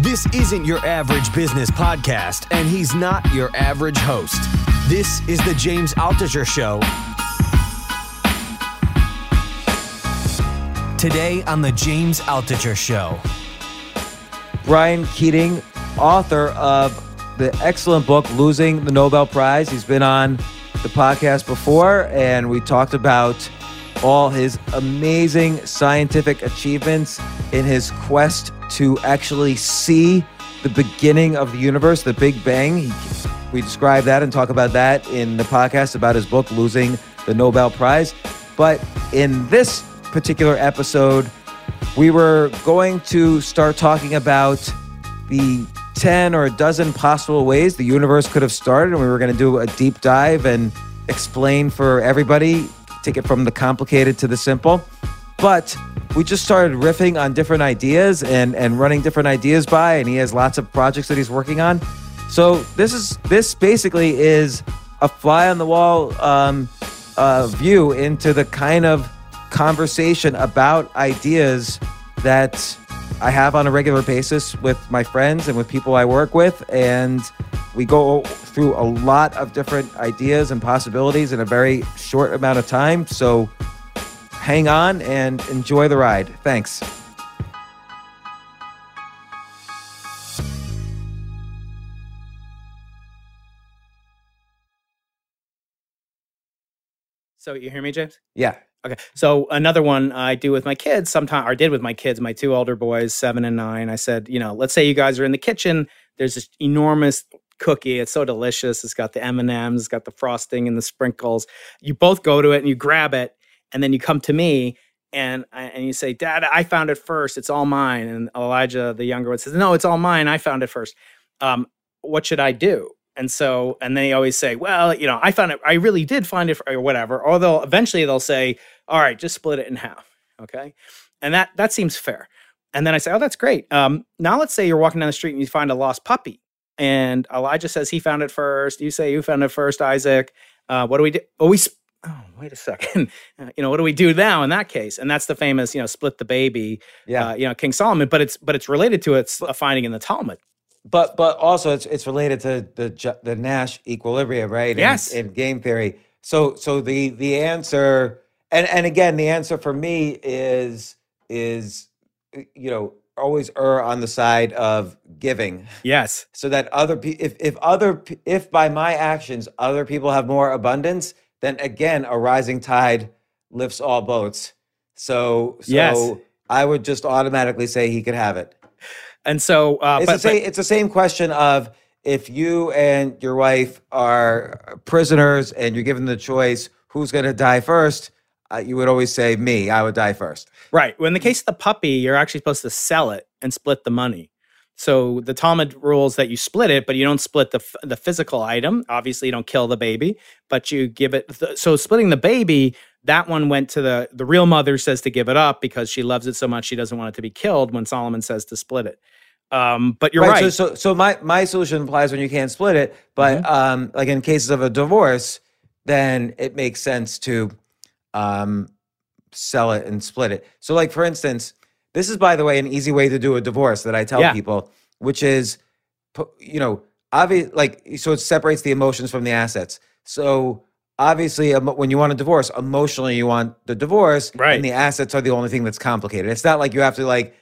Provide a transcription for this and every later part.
This isn't your average business podcast, and he's not your average host. This is the James Altucher Show. Today on the James Altucher Show. Brian Keating, author of the excellent book Losing the Nobel Prize. He's been on the podcast before, and we talked about all his amazing scientific achievements in his quest to actually see the beginning of the universe, the Big Bang. We describe that and talk about that in the podcast about his book, Losing the Nobel Prize. But in this particular episode, we were going to start talking about the 10 or a dozen possible ways the universe could have started. And we were going to do a deep dive and explain for everybody, take it from the complicated to the simple. But we just started riffing on different ideas and, and running different ideas by, and he has lots of projects that he's working on. So this is this basically is a fly on the wall um, uh, view into the kind of conversation about ideas that I have on a regular basis with my friends and with people I work with. And we go through a lot of different ideas and possibilities in a very short amount of time. So hang on and enjoy the ride. Thanks. So you hear me, James? Yeah. Okay. So another one I do with my kids sometimes, or did with my kids, my two older boys, seven and nine. I said, you know, let's say you guys are in the kitchen. There's this enormous cookie. It's so delicious. It's got the M and M's, it's got the frosting and the sprinkles. You both go to it and you grab it, and then you come to me and and you say, Dad, I found it first. It's all mine. And Elijah, the younger one, says, No, it's all mine. I found it first. Um, what should I do? And so, and they always say, well, you know, I found it, I really did find it, or whatever. Or they'll eventually they'll say, all right, just split it in half. Okay. And that that seems fair. And then I say, oh, that's great. Um, now let's say you're walking down the street and you find a lost puppy. And Elijah says he found it first. You say you found it first, Isaac. Uh, what do we do? Oh, we, sp- oh, wait a second. you know, what do we do now in that case? And that's the famous, you know, split the baby, Yeah. uh, you know, King Solomon, but it's, but it's related to its a finding in the Talmud. But but also it's it's related to the the Nash equilibrium, right? In- Yes. In, game theory. So so the the answer and and again the answer for me is is uh, you know always err on the side of giving Yes. so that other pe- if if other if by my actions other people have more abundance then again a rising tide lifts all boats so so Yes. i would just automatically say he could have it And so, uh, it's, but, the same, it's the same question of if you and your wife are prisoners and you're given the choice who's going to die first, uh, you would always say me. I would die first. right. Well, in the case of the puppy, you're actually supposed to sell it and split the money. So the Talmud rules that you split it, but you don't split the the physical item. Obviously, you don't kill the baby, but you give it. th- so splitting the baby, that one went to the the real mother says to give it up because she loves it so much she doesn't want it to be killed. When Solomon says to split it, um, but you're right. So, so, so my, my solution implies when you can't split it. But Mm-hmm. um, like in cases of a divorce, then it makes sense to um, sell it and split it. So, like for instance, this is by the way an easy way to do a divorce that I tell Yeah. people, which is, you know, obvious like so it separates the emotions from the assets. So obviously when you want a divorce, emotionally you want the divorce, Right. And the assets are the only thing that's complicated. It's not like you have to like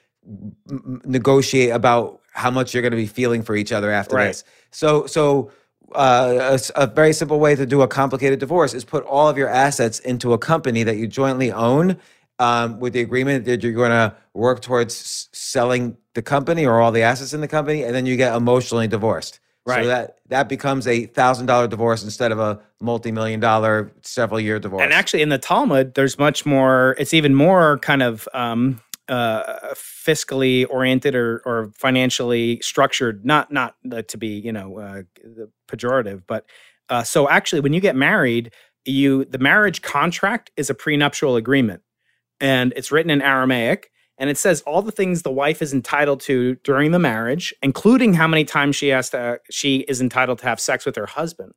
negotiate about how much you're going to be feeling for each other after Right. this. So, so uh, a, a very simple way to do a complicated divorce is put all of your assets into a company that you jointly own. Um, with the agreement that you're going to work towards selling the company or all the assets in the company, and then you get emotionally divorced. Right. So that that becomes a thousand dollar divorce instead of a multi million dollar several year divorce. And actually, in the Talmud, there's much more. It's even more kind of um, uh, fiscally oriented or, or financially structured. Not not to be you know uh, pejorative, but uh, so actually, when you get married, you the marriage contract is a prenuptial agreement, and it's written in Aramaic. And it says all the things the wife is entitled to during the marriage, including how many times she has to she is entitled to have sex with her husband.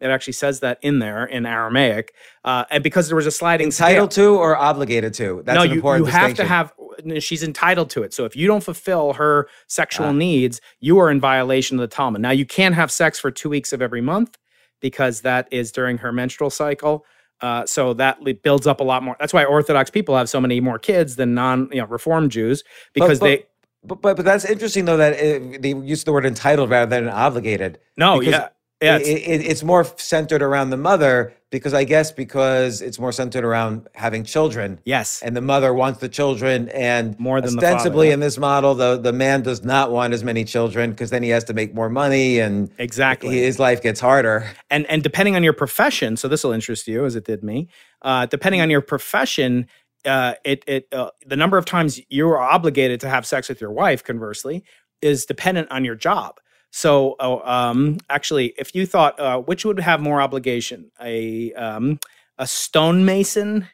It actually says that in there in Aramaic, uh, and because there was a sliding entitled scale. to or obligated to. That's no, an you, important you have to have. She's entitled to it. So if you don't fulfill her sexual Ah. needs, you are in violation of the Talmud. Now you can't have sex for two weeks of every month because that is during her menstrual cycle. Uh, so that builds up a lot more. That's why Orthodox people have so many more kids than non, you know, Reform Jews because but- they. But, but but that's interesting though that it, they use the word entitled rather than obligated. No, because yeah, yeah. it's- it, it's more centered around the mother because I guess because it's more centered around having children. yes. And the mother wants the children, and More than the father, ostensibly yeah. in this model, the the man does not want as many children because then he has to make more money, and Exactly. his life gets harder. and and depending on your profession, so this will interest you as it did me. Uh, depending on your profession, uh, it it uh, the number of times you are obligated to have sex with your wife, conversely, is dependent on your job. So, uh, um, actually, if you thought uh, which would have more obligation, a um, a stonemason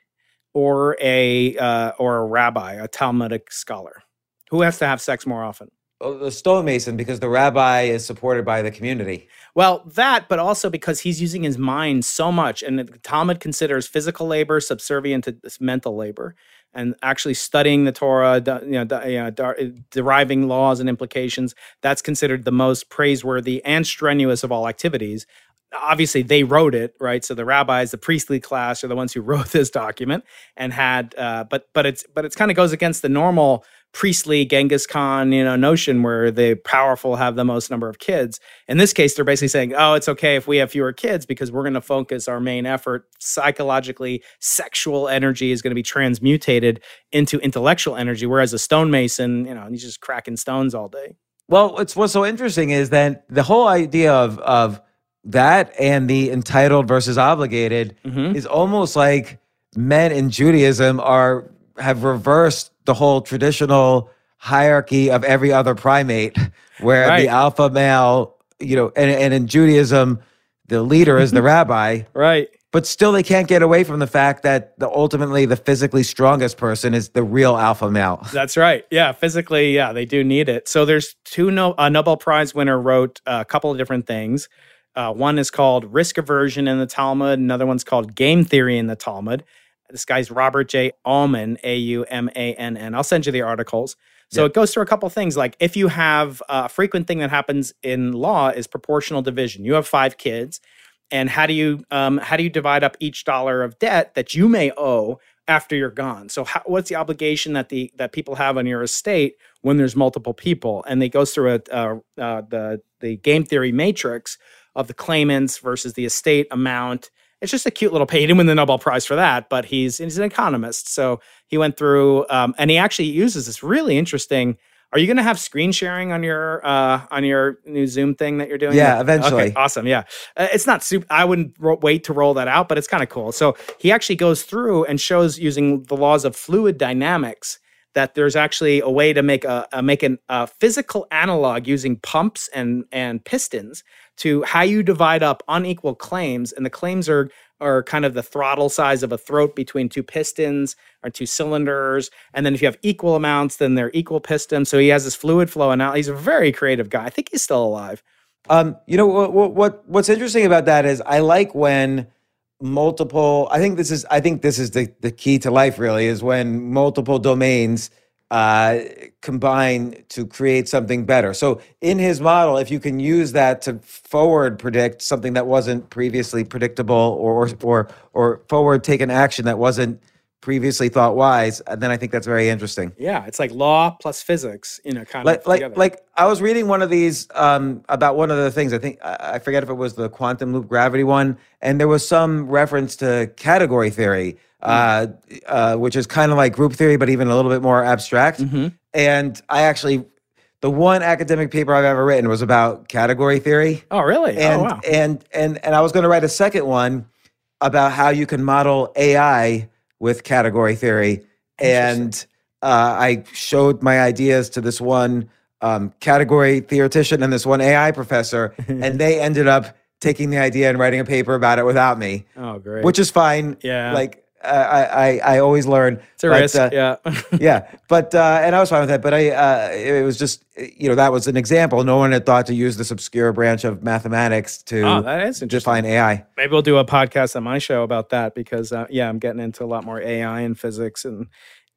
or a uh, or a rabbi, a Talmudic scholar, who has to have sex more often? Oh, The stonemason because the rabbi is supported by the community. Well, that, but also because he's using his mind so much, and the Talmud considers physical labor subservient to this mental labor, and actually studying the Torah, you know, deriving laws and implications. That's considered the most praiseworthy and strenuous of all activities. Obviously, they wrote it, right? So the rabbis, the priestly class, are the ones who wrote this document and had, uh, but but it's but it's kind of goes against the normal priestly Genghis Khan, you know, notion where the powerful have the most number of kids. In this case, they're basically saying, oh, it's okay if we have fewer kids because we're going to focus our main effort psychologically. Sexual energy is going to be transmutated into intellectual energy, whereas a stonemason, you know, he's just cracking stones all day. Well, it's what's so interesting is that the whole idea of of that and the entitled versus obligated Mhm. is almost like men in Judaism are have reversed the whole traditional hierarchy of every other primate, where Right. the alpha male, you know, and, and in Judaism, the leader is the rabbi, Right. but still they can't get away from the fact that the ultimately the physically strongest person is the real alpha male. That's right. Yeah, physically, yeah, they do need it. So there's two no, a Nobel Prize winner wrote a couple of different things. Uh, one is called risk aversion in the Talmud. Another one's called game theory in the Talmud. This guy's Robert J. Aumann, A U M A N N. I'll send you the articles. So Yeah. it goes through a couple things like if you have a frequent thing that happens in law is proportional division. You have five kids, and how do you um, how do you divide up each dollar of debt that you may owe after you're gone? So how, what's the obligation that the that people have on your estate when there's multiple people? And they goes through a uh, uh, the the game theory matrix of the claimants versus the estate amount. It's just a cute little page. He didn't win the Nobel Prize for that, but he's he's an economist, so he went through um, and he actually uses this really interesting. Are you going to have screen sharing on your uh, on your new Zoom thing that you're doing? Yeah, Okay, eventually. awesome. Yeah, Uh, it's not super. I wouldn't ro- wait to roll that out, but it's kind of cool. So he actually goes through and shows using the laws of fluid dynamics that there's actually a way to make a, a make an, a physical analog using pumps and and pistons to how you divide up unequal claims, and the claims are are kind of the throttle size of a throat between two pistons or two cylinders, and then if you have equal amounts, then they're equal pistons. So he has this fluid flow, and now he's a very creative guy. I think he's still alive. Um, you know what what what's interesting about that is I like when multiple I think this is I think this is the, the key to life really is when multiple domains uh, combine to create something better. So in his model, if you can use that to forward predict something that wasn't previously predictable, or or or forward take an action that wasn't previously thought wise, uh, then I think that's very interesting. Yeah, it's like law plus physics, you know, kind Like of like together. like I was reading one of these um, about one of the things. I think I forget if it was the quantum loop gravity one, and there was some reference to category theory, uh, uh, which is kind of like group theory, but even a little bit more abstract. And I actually, the one academic paper I've ever written was about category theory Oh, really? and oh, wow. and and and I was going to write a second one about how you can model AI with category theory, and uh, I showed my ideas to this one um, category theoretician and this one AI professor, and they ended up taking the idea and writing a paper about it without me, oh, great. which is fine. Yeah. like. I, I I always learn. it's a but, risk. uh, yeah. yeah, but uh, and I was fine with that. But I, uh, it was just you know that was an example. No one had thought to use this obscure branch of mathematics to Oh, that is define AI. Maybe we'll do a podcast on my show about that because uh, yeah, I'm getting into a lot more AI and physics and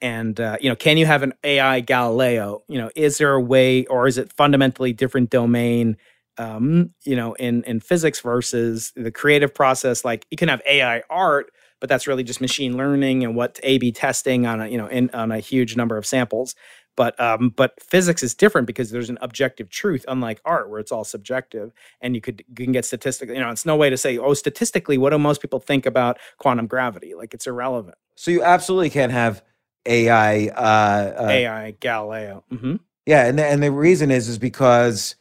and uh, you know, can you have an AI Galileo? You know, is there a way, or is it fundamentally different domain? Um, you know, in in physics versus the creative process. Like you can have AI art, but that's really just machine learning and what A/B testing on a you know in on a huge number of samples. But um, but physics is different because there's an objective truth, unlike art where it's all subjective, and you could you can get statistical. You know, it's no way to say, oh, statistically, what do most people think about quantum gravity? Like it's irrelevant. So you absolutely can't have AI. Uh, uh, AI Galileo. Mm-hmm. Yeah, and the, and the reason is is because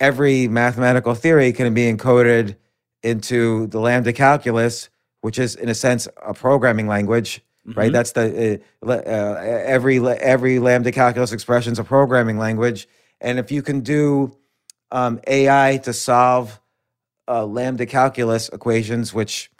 every mathematical theory can be encoded into the lambda calculus, which is in a sense a programming language, right? Mhm. That's the uh, uh, every every lambda calculus expression is a programming language, and if you can do um, AI to solve uh, lambda calculus equations, which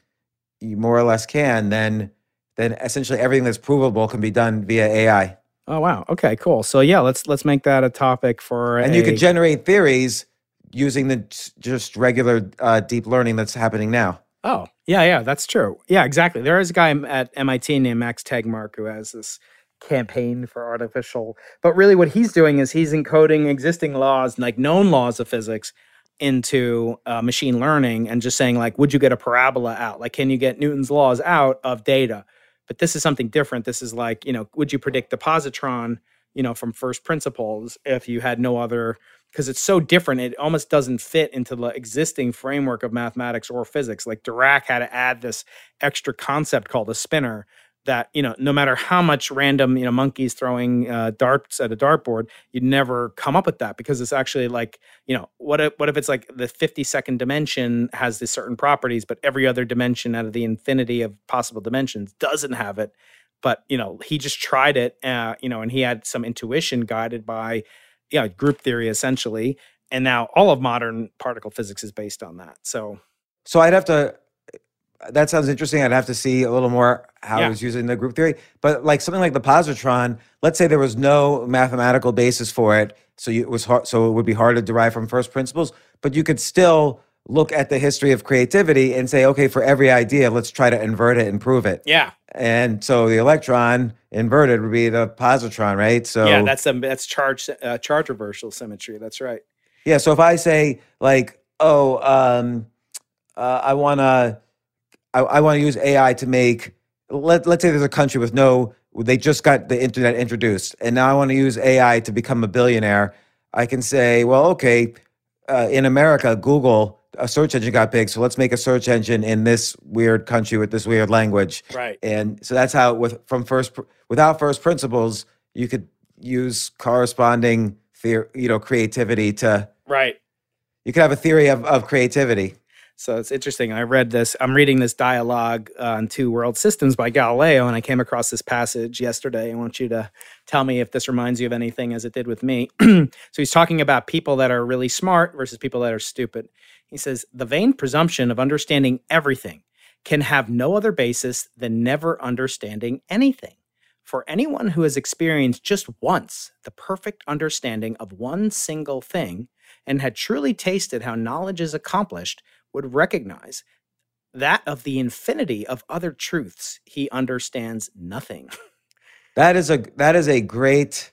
you more or less can, then then essentially everything that's provable can be done via AI. Oh wow. Okay. Cool. So yeah, let's let's make that a topic for. and you a- can generate theories using the just regular uh, deep learning that's happening now. Oh, yeah, yeah, that's true. Yeah, exactly. There is a guy at MIT named Max Tegmark who has this campaign for artificial, but really what he's doing is he's encoding existing laws, like known laws of physics, into uh, machine learning and just saying, like, would you get a parabola out? Like, can you get Newton's laws out of data? But this is something different. This is like, you know, would you predict the positron, you know, from first principles if you had no other because it's so different it almost doesn't fit into the existing framework of mathematics or physics. Like dirac had to add this extra concept called a spinor that you know no matter how much random you know monkeys throwing uh, darts at a dartboard you'd never come up with that because it's actually like you know what if what if it's like the 50 second dimension has these certain properties but every other dimension out of the infinity of possible dimensions doesn't have it? But you know he just tried it uh, you know and he had some intuition guided by yeah group theory essentially and now all of modern particle physics is based on that so So I'd have to. That sounds interesting. I'd have to see a little more how Yeah. it was using the group theory. But like something like the positron, let's say there was no mathematical basis for it, so you, it was hard, so it would be hard to derive from first principles. But you could still look at the history of creativity and say, okay, for every idea, let's try to invert it and prove it. yeah And so the electron inverted would be the positron, right? So yeah that's um, that's charge uh, charge reversal symmetry that's right Yeah. So if I say like, oh, um, uh, I want to, I, I want to use AI to make. Let Let's say there's a country with no, they just got the internet introduced, and now I want to use AI to become a billionaire. I can say, well, okay, uh, in America, Google, a search engine got big, so let's make a search engine in this weird country with this weird language. right And so that's how, with from first, without first principles, you could use corresponding theory, you know, creativity to right you could have a theory of, of creativity. So it's interesting. I read this. I'm reading this dialogue on two world systems by Galileo, and I came across this passage yesterday. I want you to tell me if this reminds you of anything as it did with me. so he's talking about people that are really smart versus people that are stupid. He says, The vain presumption of understanding everything can have no other basis than never understanding anything. For anyone who has experienced just once the perfect understanding of one single thing and had truly tasted how knowledge is accomplished would recognize that of the infinity of other truths he understands nothing. That is a that is a great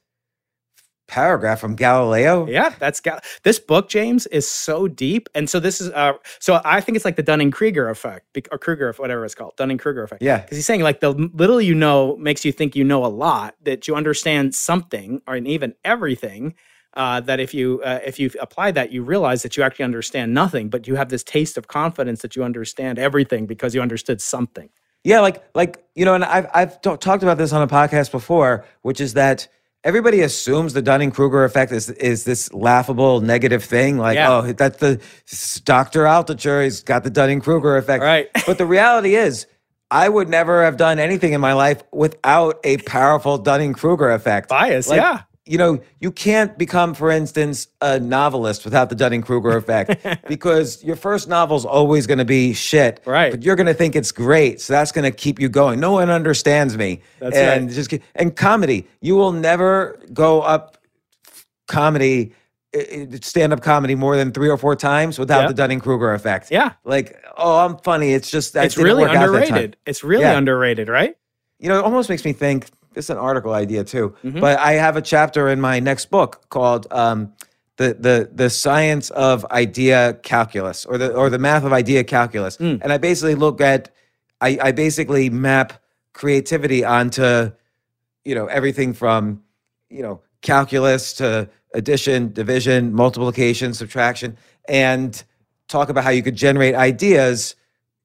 paragraph from Galileo. Yeah, that's Gal- this book, James, is so deep, and so this is uh, so I think it's like the Dunning Kruger effect or Kruger, whatever it's called, Dunning Kruger effect. Yeah. because he's saying like the little you know makes you think you know a lot, that you understand something or even everything. Uh, that if you uh, if you apply that, you realize that you actually understand nothing, but you have this taste of confidence that you understand everything because you understood something. Yeah, like like you know, and I've I've t- talked about this on a podcast before, which is that everybody assumes the Dunning Kruger effect is is this laughable negative thing. Like, Yeah. oh, that's the Dr. Altucher. He's got the Dunning Kruger effect. Right. but the reality is, I would never have done anything in my life without a powerful Dunning Kruger effect. Bias, Like, yeah. You know, you can't become, for instance, a novelist without the Dunning Kruger effect because your first novel's always going to be shit. Right. But you're going to think it's great. So that's going to keep you going. No one understands me. That's and right. just and comedy, you will never go up comedy stand up comedy more than 3 or 4 times without the Dunning-Kruger effect. Yeah. Like, oh, I'm funny. It's just that it's really work out that time. underrated. It's really Yeah. underrated, right? You know, it almost makes me think this is an article idea too. Mm-hmm. But I have a chapter in my next book called um, the the the science of idea calculus or the or the math of idea calculus. Hmm. And I basically look at I, I basically map creativity onto you know everything from you know calculus to addition, division, multiplication, subtraction, and talk about how you could generate ideas,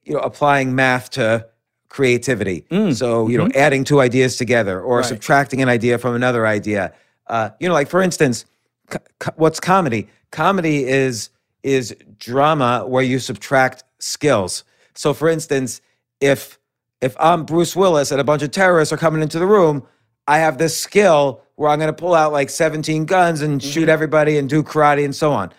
you know, applying math to creativity. Mm, so, you know, mm-hmm. adding two ideas together or Right. subtracting an idea from another idea. Uh, you know, like for instance, co- co- what's comedy? Comedy is is drama where you subtract skills. So, for instance, if if I'm Bruce Willis and a bunch of terrorists are coming into the room, I have this skill where I'm going to pull out like 17 guns and shoot mm-hmm. everybody and do karate and so on.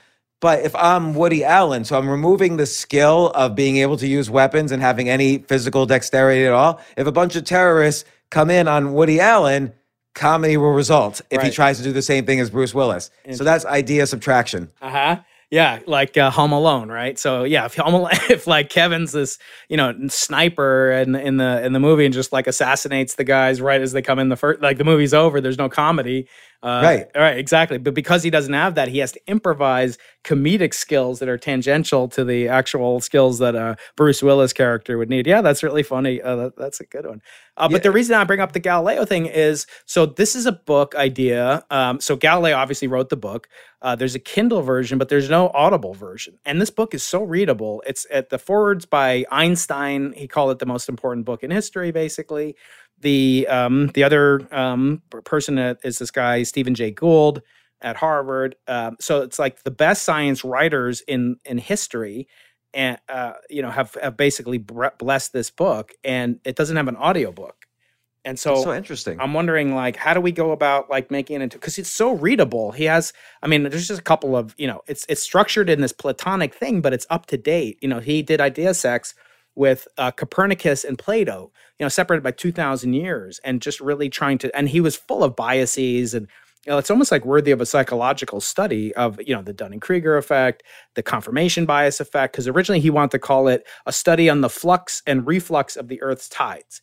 But if I'm Woody Allen, so I'm removing the skill of being able to use weapons and having any physical dexterity at all. If a bunch of terrorists come in on Woody Allen, comedy will result if he tries to do the same thing as Bruce Willis. So that's idea subtraction. Uh huh. Yeah, like uh, Home Alone, right? So yeah, if Home Alone, if like Kevin's this, you know, sniper in in the in the movie and just like assassinates the guys right as they come in the first, like the movie's over. There's no comedy. Uh, Right. Right. Exactly. But because he doesn't have that, he has to improvise comedic skills that are tangential to the actual skills that uh, Bruce Willis character would need. Yeah, that's really funny. Uh, that, that's a good one. Uh, But the reason I bring up the Galileo thing is so this is a book idea. Um, so Galileo obviously wrote the book. Uh, there's a Kindle version, but there's no Audible version. And this book is so readable. It's at the forwards by Einstein. He called it the most important book in history, basically. The um, the other um, person is this guy Stephen Jay Gould at Harvard. Um, so it's like the best science writers in in history, and uh, you know have have basically blessed this book, and it doesn't have an audiobook. And so, That's so interesting. I'm wondering, like, how do we go about like making it into because it's so readable. He has, I mean, there's just a couple of, you know, it's it's structured in this platonic thing, but it's up to date. You know, he did idea sex with uh, Copernicus and Plato, you know, separated by two thousand years, and just really trying to, and he was full of biases and. You know, it's almost like worthy of a psychological study of you know the Dunning Kruger effect, the confirmation bias effect. Because originally he wanted to call it a study on the flux and reflux of the Earth's tides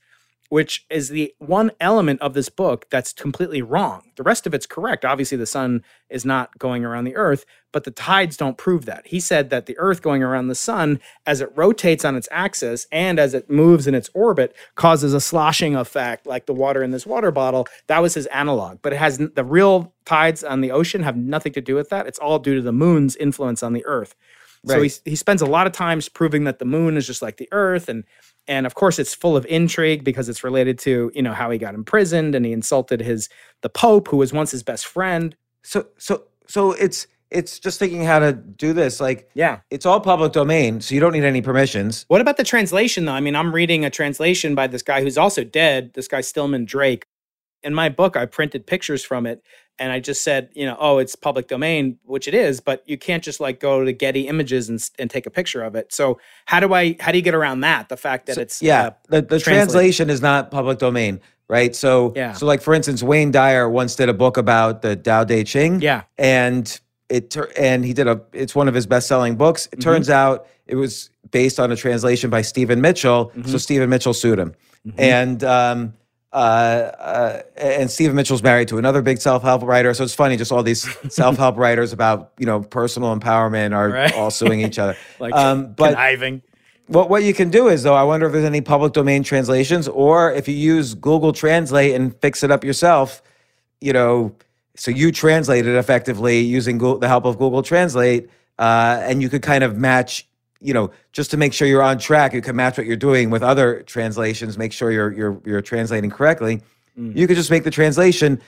which is the one element of this book that's completely wrong. The rest of it's correct. Obviously, the sun is not going around the earth, but the tides don't prove that. He said that the earth going around the sun, as it rotates on its axis and as it moves in its orbit, causes a sloshing effect, like the water in this water bottle. That was his analog, but it has the real tides on the ocean have nothing to do with that. It's all due to the moon's influence on the earth. So he, he spends a lot of times proving that the moon is just like the earth and and of course it's full of intrigue because it's related to you know how he got imprisoned and he insulted his the pope who was once his best friend So so so it's it's just thinking how to do this. Like yeah it's all public domain, so you don't need any permissions. what about the translation though i mean i'm reading a translation by this guy who's also dead this guy stillman drake in my book i printed pictures from it and i just said you know oh it's public domain which it is but you can't just like go to getty images and, and take a picture of it so how do i how do you get around that the fact that it's yeah, uh, the, the translation is not public domain, right? So Yeah. so like for instance, Wayne Dyer once did a book about the Tao Te Ching. Yeah. and it tur- and he did a it's one of his best selling books. Mm-hmm. It turns out it was based on a translation by Stephen Mitchell. Mm-hmm. So Stephen Mitchell sued him, and um, uh, uh, and Stephen Mitchell's married to another big self-help writer. So it's funny, just all these self-help writers about you know personal empowerment are Right. all suing each other. like um, but conniving. what what you can do is though, I wonder if there's any public domain translations, or if you use Google Translate and fix it up yourself, you know, so you translate it effectively using Google, the help of Google Translate, uh, and you could kind of match, you know, just to make sure you're on track. You can match what you're doing with other translations, make sure you're you're you're translating correctly. You could just make the translation.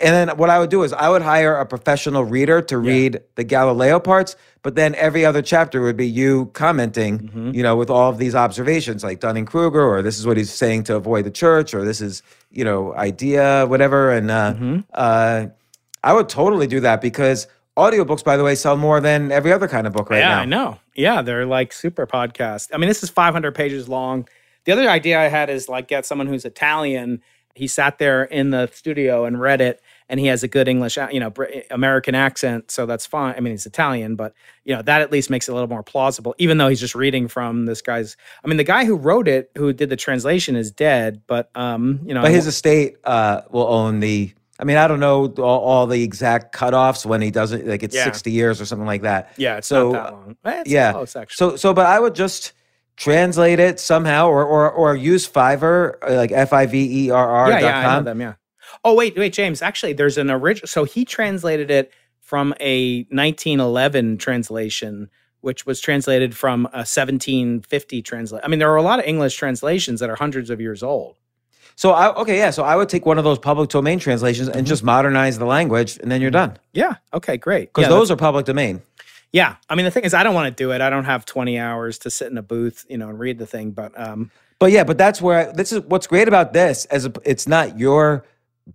And then what I would do is I would hire a professional reader to read the Galileo parts, but then every other chapter would be you commenting, you know, with all of these observations like Dunning Kruger, or this is what he's saying to avoid the church, or this is, you know, idea, whatever. And uh, uh, I would totally do that because audiobooks, by the way, sell more than every other kind of book right yeah, now. I know. Yeah, they're like super podcast. I mean, this is 500 pages long. The other idea I had is like get someone who's Italian. He sat there in the studio and read it, and he has a good English, you know, American accent, so that's fine. I mean, he's Italian, but you know that at least makes it a little more plausible. Even though he's just reading from this guy's. I mean, the guy who wrote it, who did the translation, is dead, but um, you know, But his estate uh, will own the. I mean, I don't know all, all the exact cutoffs when he doesn't Like it's Yeah. sixty years or something like that. yeah, it's so, not that long. Eh, it's yeah. close. So so, but I would just translate it somehow, or or or use Fiverr, uh, like F I V E R R. yeah, yeah, I know them. Yeah. Oh wait, wait, James. Actually, there's an original. So he translated it from a 1911 translation, which was translated from a 1750 translation. I mean, there are a lot of English translations that are hundreds of years old. So I okay, yeah. So I would take one of those public domain translations and just modernize the language, and then you're done. Yeah. Okay. Great. Because Mm-hmm. yeah, those are public domain. Yeah. I mean, the thing is, I don't want to do it. I don't have 20 hours to sit in a booth, you know, and read the thing. But um, But yeah, but that's where I, this is what's great about this as a, it's not your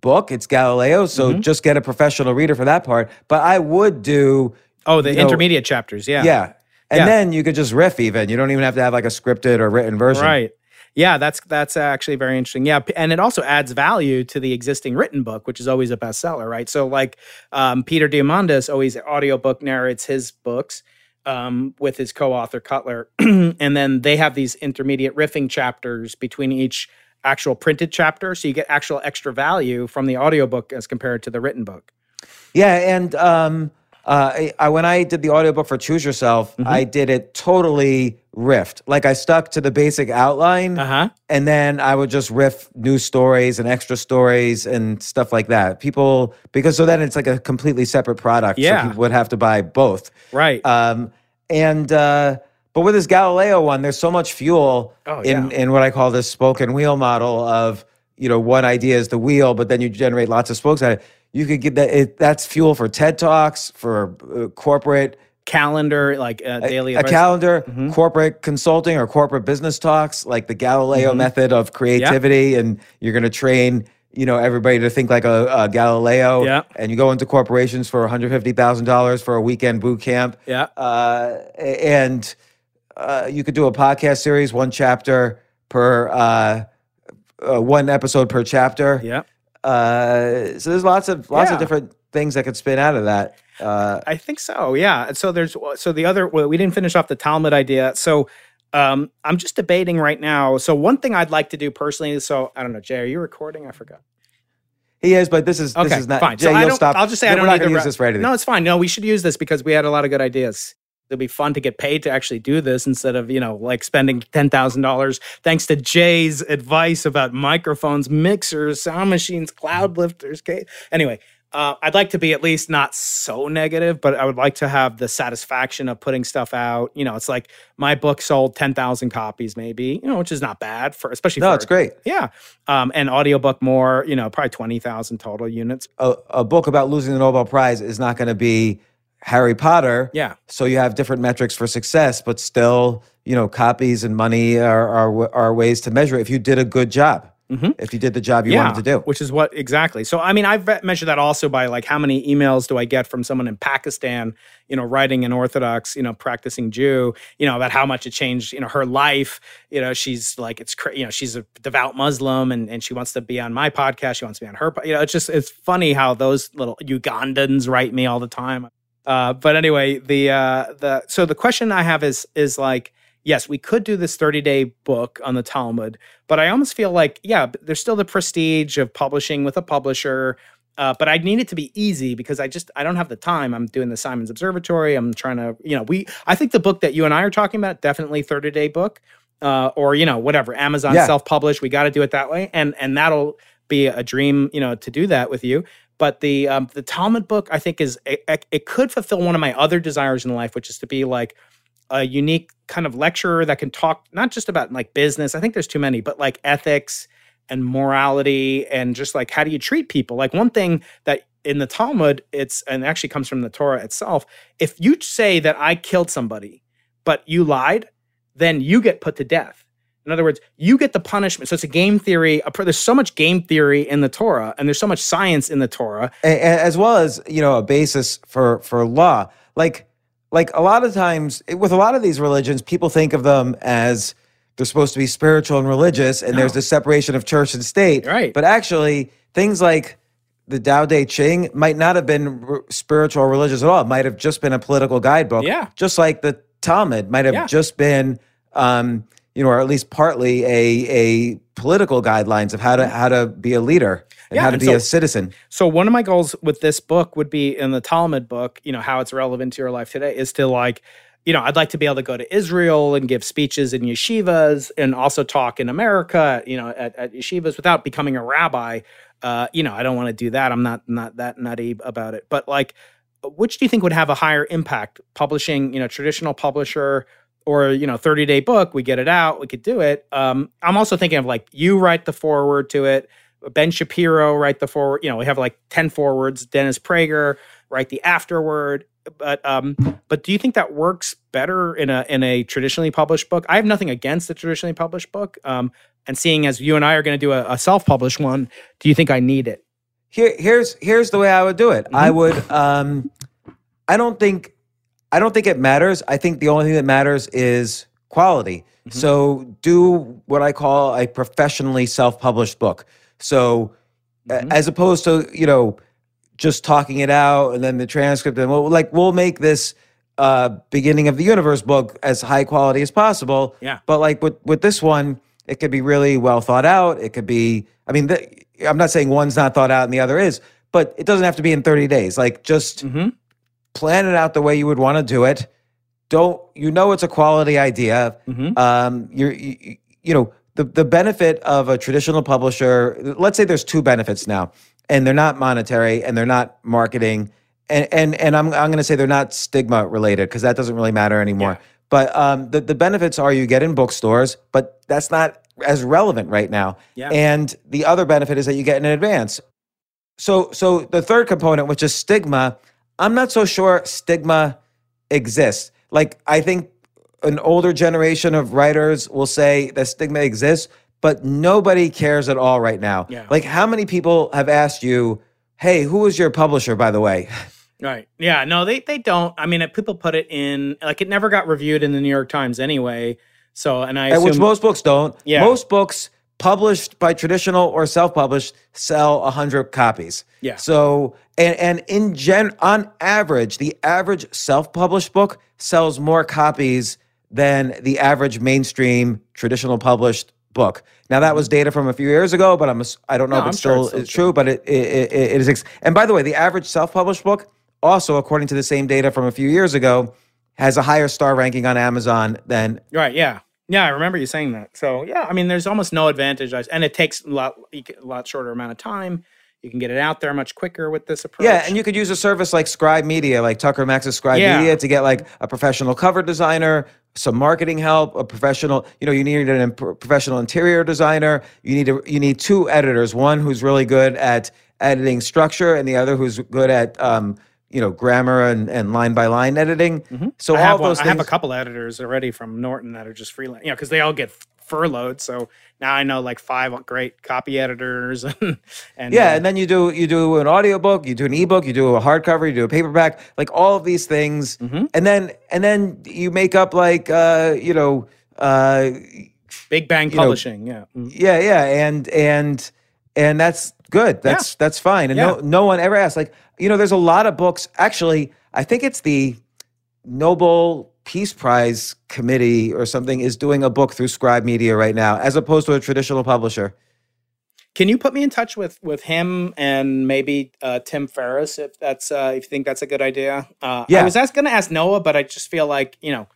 book, it's Galileo. So Mm-hmm. just get a professional reader for that part. But I would do oh, the You know, intermediate chapters. Yeah. yeah. And Yeah. then you could just riff even. You don't even have to have like a scripted or written version. Right. Yeah, that's that's actually very interesting. Yeah, and it also adds value to the existing written book, which is always a bestseller, right? So, like um, Peter Diamandis always audiobook narrates his books um, with his co-author Kotler, and then they have these intermediate riffing chapters between each actual printed chapter, so you get actual extra value from the audiobook as compared to the written book. Yeah, and um, uh, I, I, when I did the audiobook for Choose Yourself, Mm-hmm. I did it totally riffed. Like I stuck to the basic outline, Uh huh. and then I would just riff new stories and extra stories and stuff like that. People, because so then it's like a completely separate product. Yeah. so people would have to buy both. Right. Um, and uh, but with this Galileo one, there's so much fuel Oh, in yeah. in what I call this spoken wheel model of you know one idea is the wheel, but then you generate lots of spokes out it. You could get that. It, that's fuel for TED talks, for uh, corporate Calendar, like uh, daily a advice. calendar, Mm-hmm. corporate consulting or corporate business talks, like the Galileo Mm-hmm. method of creativity, and you're going to train, you know, everybody to think like a, a Galileo. Yeah. And you go into corporations for 150 thousand dollars for a weekend boot camp. Yeah. Uh, and uh, you could do a podcast series, one chapter per, uh, uh, one episode per chapter. Yeah. Uh, so there's lots of lots Yeah. of different things that could spin out of that. Uh, I think so. Yeah. So there's so the other well, we didn't finish off the Talmud idea. So um, I'm just debating right now. So one thing I'd like to do personally. So I don't know, Jay, are you recording? I forgot. he is, but this is Okay, this is not. fine. Jay, so you'll stop. I'll just say I We're don't not need gonna use this anything. No, it's fine. No, we should use this because we had a lot of good ideas. It'd be fun to get paid to actually do this instead of you know like spending ten thousand dollars. Thanks to Jay's advice about microphones, mixers, sound machines, cloud lifters. Okay. Anyway, uh, I'd like to be at least not so negative, but I would like to have the satisfaction of putting stuff out. You know, it's like my book sold ten thousand copies, maybe. You know, which is not bad for especially. no, for, it's great. Yeah, um, and audiobook more. You know, probably twenty thousand total units. a, a book about losing the Nobel Prize is not going to be Harry Potter. Yeah. So you have different metrics for success, but still, you know, copies and money are are, are ways to measure it if you did a good job. If you did the job you wanted to do. Which is what exactly. So I mean, I've measured that also by like how many emails do I get from someone in Pakistan, you know, writing an Orthodox, you know, practicing Jew, you know, about how much it changed, you know, her life. You know, she's like, it's cra- you know, she's a devout Muslim and and she wants to be on my podcast. She wants to be on her. po- You know, it's just it's funny how those little Ugandans write me all the time. Uh, but anyway, the uh, the so the question I have is is like yes, we could do this 30 day book on the Talmud, but I almost feel like, yeah, there's still the prestige of publishing with a publisher. Uh, but I need it to be easy because I just I don't have the time. I'm doing the Simons Observatory. I'm trying to, you know, we I think the book that you and I are talking about definitely 30 day book, uh, or you know whatever Amazon Yeah. self published. We got to do it that way, and and that'll be a dream, you know, to do that with you. But the um, the Talmud book I think is it, it could fulfill one of my other desires in life, which is to be like a unique kind of lecturer that can talk not just about like business. I think there's too many, but like ethics and morality and just like how do you treat people. Like one thing that in the Talmud, it's and actually comes from the Torah itself. If you say that I killed somebody, but you lied, then you get put to death. In other words, you get the punishment. So it's a game theory. There's so much game theory in the Torah, and there's so much science in the Torah. as well as you know a basis for for law like like a lot of times with a lot of these religions people think of them as they're supposed to be spiritual and religious and there's this separation of church and state Right. but actually things like the Tao Te Ching might not have been r- spiritual or religious at all. It might have just been a political guidebook. Yeah. Just like the Talmud might have Yeah. just been, um, you know, or at least partly a a political guidelines of how to how to be a leader and Yeah, how to and be so- a citizen. So one of my goals with this book would be in the Talmud book, you know, how it's relevant to your life today is to like, you know, I'd like to be able to go to Israel and give speeches in yeshivas and also talk in America, you know, at, at yeshivas without becoming a rabbi. Uh, you know, I don't want to do that. I'm not not that nutty about it. But like, which do you think would have a higher impact? Publishing, you know, traditional publisher or you know 30 day book we get it out we could do it um i'm also thinking of like you write the forward to it ben shapiro write the forward you know we have like 10 forwards dennis prager write the afterword but um but do you think that works better in a in a traditionally published book i have nothing against the traditionally published book um and seeing as you and i are going to do a, a self-published one do you think i need it Here, here's here's the way I would do it. I Mm-hmm. would. Um, I don't think. I don't think it matters. I think the only thing that matters is quality. Mm-hmm. So do what I call a professionally self-published book. So Mm-hmm. as opposed to you know just talking it out and then the transcript and we'll, like we'll make this uh, beginning of the universe book as high quality as possible. Yeah. But like with with this one, it could be really well thought out. It could be. I mean, the, I'm not saying one's not thought out and the other is, but it doesn't have to be in 30 days. Like just Mhm. plan it out the way you would want to do it. Don't you know it's a quality idea? Mhm. Um, you're you, you know the the benefit of a traditional publisher. Let's say there's two benefits now, and they're not monetary and they're not marketing, and and and I'm I'm going to say they're not stigma related because that doesn't really matter anymore. Yeah. But um, the the benefits are you get in bookstores, but that's not as relevant right now. Yeah. And the other benefit is that you get in advance. So so the third component, which is stigma, I'm not so sure stigma exists. Like I think an older generation of writers will say that stigma exists, but nobody cares at all right now. Yeah. Like how many people have asked you, "Hey, who is your publisher by the way?" Right. Yeah. No, they they don't. I mean, people put it in like it never got reviewed in the New York Times anyway. So, and I And which most books don't. Yeah. Most books published by traditional or self-published sell 100 copies. Yeah. So and and in gen on average, the average self-published book sells more copies than the average mainstream traditional published book. Now that was data from a few years ago, but I'm I don't know. No, if it's I'm sure still, it's still is true, but it it, it, it is. ex- And by the way, the average self-published book also, according to the same data from a few years ago, has a higher star ranking on Amazon than right. Yeah. Yeah. I remember you saying that. So, yeah. I mean, there's almost no advantage, and it takes a lot, a lot shorter amount of time. You can get it out there much quicker with this approach. Yeah, and you could use a service like Scribe Media, like Tucker Max's Scribe Yeah. Media, to get like a professional cover designer, some marketing help, a professional. You know, you need an imp- professional interior designer. You need a, you need two editors, one who's really good at editing structure, and the other who's good at um, you know grammar and, and line by line editing. So Mm-hmm. I all have, of one- those I have a couple editors already from Norton that are just freelance, you know, because they all get furloughed. So now I know like five great copy editors, and, and Yeah, uh, and then you do you do an audiobook, you do an ebook, you do a hardcover, you do a paperback, like all of these things, Mm-hmm. and then and then you make up like uh, you know uh, Big Bang know, Publishing. yeah. Mm. yeah, yeah, and and and that's good. That's that's fine. And no no one ever asked. Like you know, there's a lot of books. Actually, I think it's the Nobel Peace Prize committee or something is doing a book through Scribe Media right now, as opposed to a traditional publisher. Can you put me in touch with with him and maybe uh, Tim Ferriss if that's uh, if you think that's a good idea? Uh, Yeah. I was going to ask Noah, but I just feel like you know,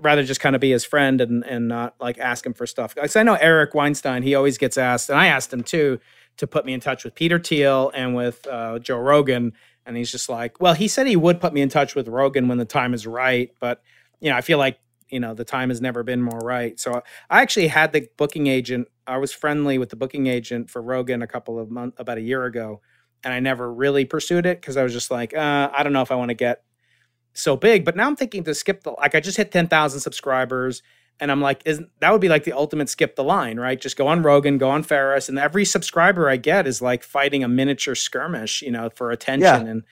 rather just kind of be his friend and and not like ask him for stuff. Because I know Eric Weinstein, he always gets asked, and I asked him too to put me in touch with Peter Thiel and with uh, Joe Rogan, and he's just like, well, he said he would put me in touch with Rogan when the time is right, but you know, I feel like you know the time has never been more right. So I actually had the booking agent. I was friendly with the booking agent for Rogan a couple of months, about a year ago, and I never really pursued it because I was just like, uh, I don't know if I want to get so big. But now I'm thinking to skip the like I just hit ten thousand subscribers, and I'm like, isn't that would be like the ultimate skip the line, right? Just go on Rogan, go on Ferriss, and every subscriber I get is like fighting a miniature skirmish, you know, for attention. And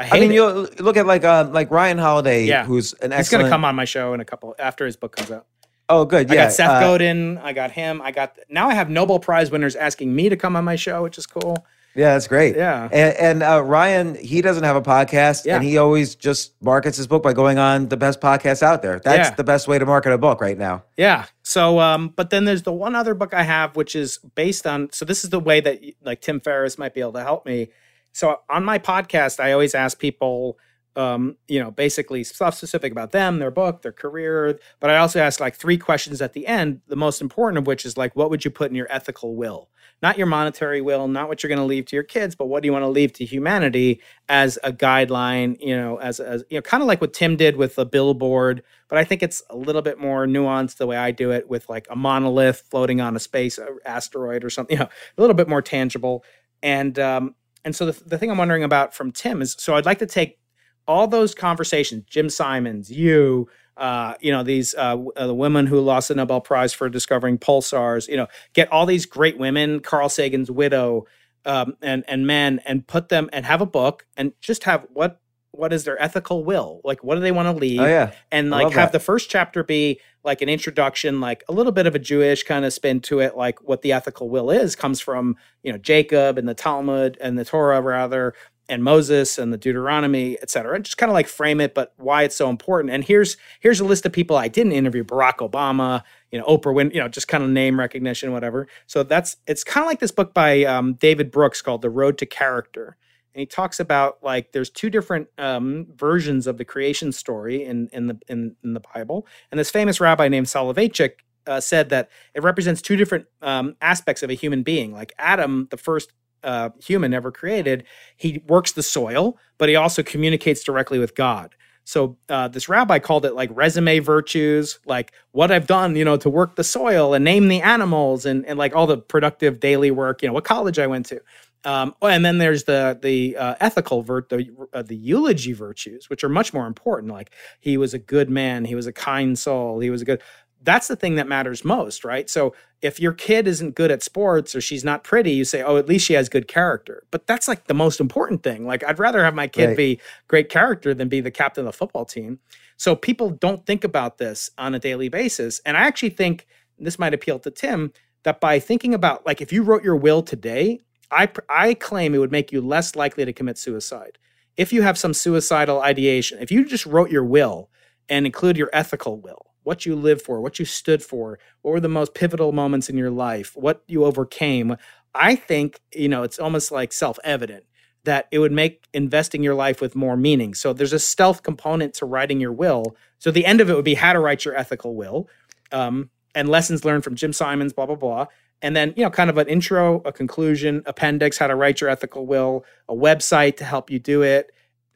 I I mean, it. you look at like uh, like Ryan Holiday, Yeah. who's an He's gonna come on my show in a couple after his book comes out. Oh, good. I got Seth uh, Godin. I got him. I got now. I have Nobel Prize winners asking me to come on my show, which is cool. Yeah, that's great. Yeah. and, and uh, Ryan, he doesn't have a podcast, Yeah. and he always just markets his book by going on the best podcasts out there. That's Yeah. the best way to market a book right now. Yeah. So, um, but then there's the one other book I have, which is based on. So this is the way that like Tim Ferriss might be able to help me. So on my podcast, I always ask people, um, you know, basically stuff specific about them, their book, their career. But I also ask like three questions at the end. The most important of which is like, what would you put in your ethical will? Not your monetary will, not what you're going to leave to your kids, but what do you want to leave to humanity as a guideline? You know, as as you know, kind of like what Tim did with the billboard. But I think it's a little bit more nuanced the way I do it with like a monolith floating on a space asteroid or something. You know, a little bit more tangible. And um, and so the, the thing I'm wondering about from Tim is so I'd like to take all those conversations, Jim Simons, you, uh, you know, these uh, uh, the women who lost the Nobel Prize for discovering pulsars, you know, get all these great women, Carl Sagan's widow, um, and and men, and put them and have a book and just have what what is their ethical will, like what do they want to leave, Oh yeah, and like have that. the first chapter be like an introduction, like a little bit of a Jewish kind of spin to it, like what the ethical will is comes from you know Jacob and the Talmud and the Torah rather, and Moses and the Deuteronomy, et cetera. And just kind of like frame it, but why it's so important. And here's here's a list of people I didn't interview: Barack Obama, you know, Oprah Win, you know, just kind of name recognition, whatever. So that's it's kind of like this book by um, David Brooks called The Road to Character and he talks about like there's two different um, versions of the creation story in in the in, in the Bible, and this famous rabbi named Soloveitchik uh, said that it represents two different um, aspects of a human being. Like Adam, the first uh, human ever created, he works the soil, but he also communicates directly with God. So uh, this rabbi called it like resume virtues, like what I've done, you know, to work the soil and name the animals and, and like all the productive daily work, you know, what college I went to. Um, oh, and then there's the the uh, ethical vert the uh, the eulogy virtues, which are much more important. Like he was a good man, he was a kind soul, he was a good. That's the thing that matters most, right? So if your kid isn't good at sports or she's not pretty, you say, "Oh, at least she has good character." But that's like the most important thing. Like I'd rather have my kid Right. be great character than be the captain of the football team. So people don't think about this on a daily basis, and I actually think this might appeal to Tim that by thinking about like if you wrote your will today, I I claim it would make you less likely to commit suicide. If you have some suicidal ideation, if you just wrote your will and include your ethical will, what you lived for, what you stood for, what were the most pivotal moments in your life, what you overcame, I think, you know, it's almost like self-evident that it would make investing your life with more meaning. So there's a stealth component to writing your will. So the end of it would be how to write your ethical will. Um, and lessons learned from Jim Simons, blah, blah, blah and then you know kind of an intro a conclusion appendix how to write your ethical will a website to help you do it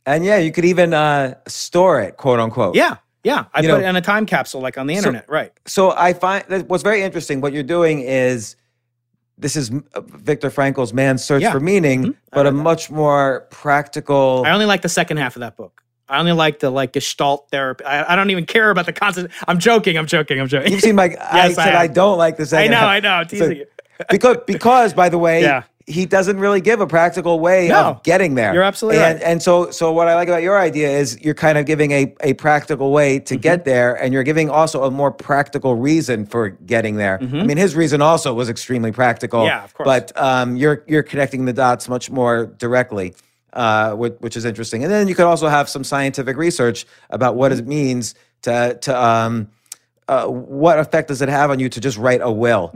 and yeah, you could even uh, store it, quote unquote. yeah yeah i You put know- it in a time capsule like on the So- internet right So I find that what's very interesting. What you're doing is this is uh, Viktor Frankl's Man's Search Yeah. for Meaning, Mhm. But a much more practical. i only like the second half of that book i only like the like gestalt therapy i, I don't even care about the concept i'm joking i'm joking i'm joking You've seen my. I Yes, I said I, don't like the i know i know i'm So- teasing you because because by the way, Yeah. he doesn't really give a practical way No. of getting there. You're absolutely and, right. And so so what I like about your idea is you're kind of giving a, a practical way Mm-hmm. to get there, and you're giving also a more practical reason for getting there. I mean, his reason also was extremely practical. Mm-hmm. Yeah, of course. But um, you're you're connecting the dots much more directly. Uh, which, which is interesting. And then you could also have some scientific research about what it means to to um, uh, what effect does it have on you to just write a will?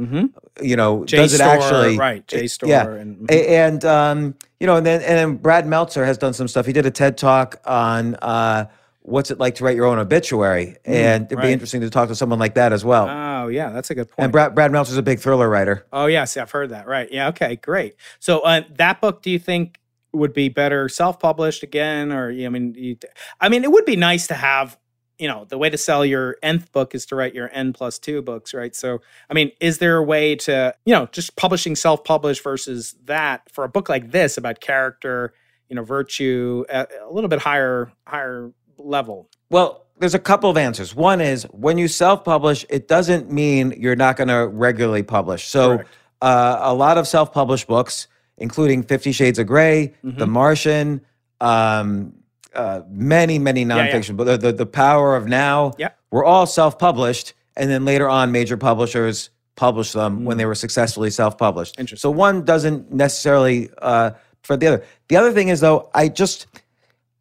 You know, does it actually right, JSTOR Yeah, and- A- and um, you know, and then and then Brad Meltzer has done some stuff. He did a TED talk on uh, what's it like to write your own obituary, and it'd be interesting to talk to someone like that as well. Oh, yeah, that's a good point. and Brad Brad Meltzer's a big thriller writer. Oh yes, I've heard that. Right. Yeah. Okay. Great. So uh, that book, do you think would be better self-published again, or I mean, you, I mean, it would be nice to have. You know, the way to sell your nth book is to write your n plus two books, right? So, I mean, is there a way to, you know, just publishing self-published versus that for a book like this about character, you know, virtue, a, a little bit higher, higher level? Well, there's a couple of answers. One is when you self-publish, it doesn't mean you're not going to regularly publish. So, uh, a lot of self-published books, including Fifty Shades of Grey, Mm-hmm. The Martian, um, uh, many, many yeah. nonfiction, but the, the the Power of Now, Yeah. were all self-published, and then later on, major publishers published them when they were successfully self-published. Mm. So one doesn't necessarily uh, for the other. The other thing is though, I just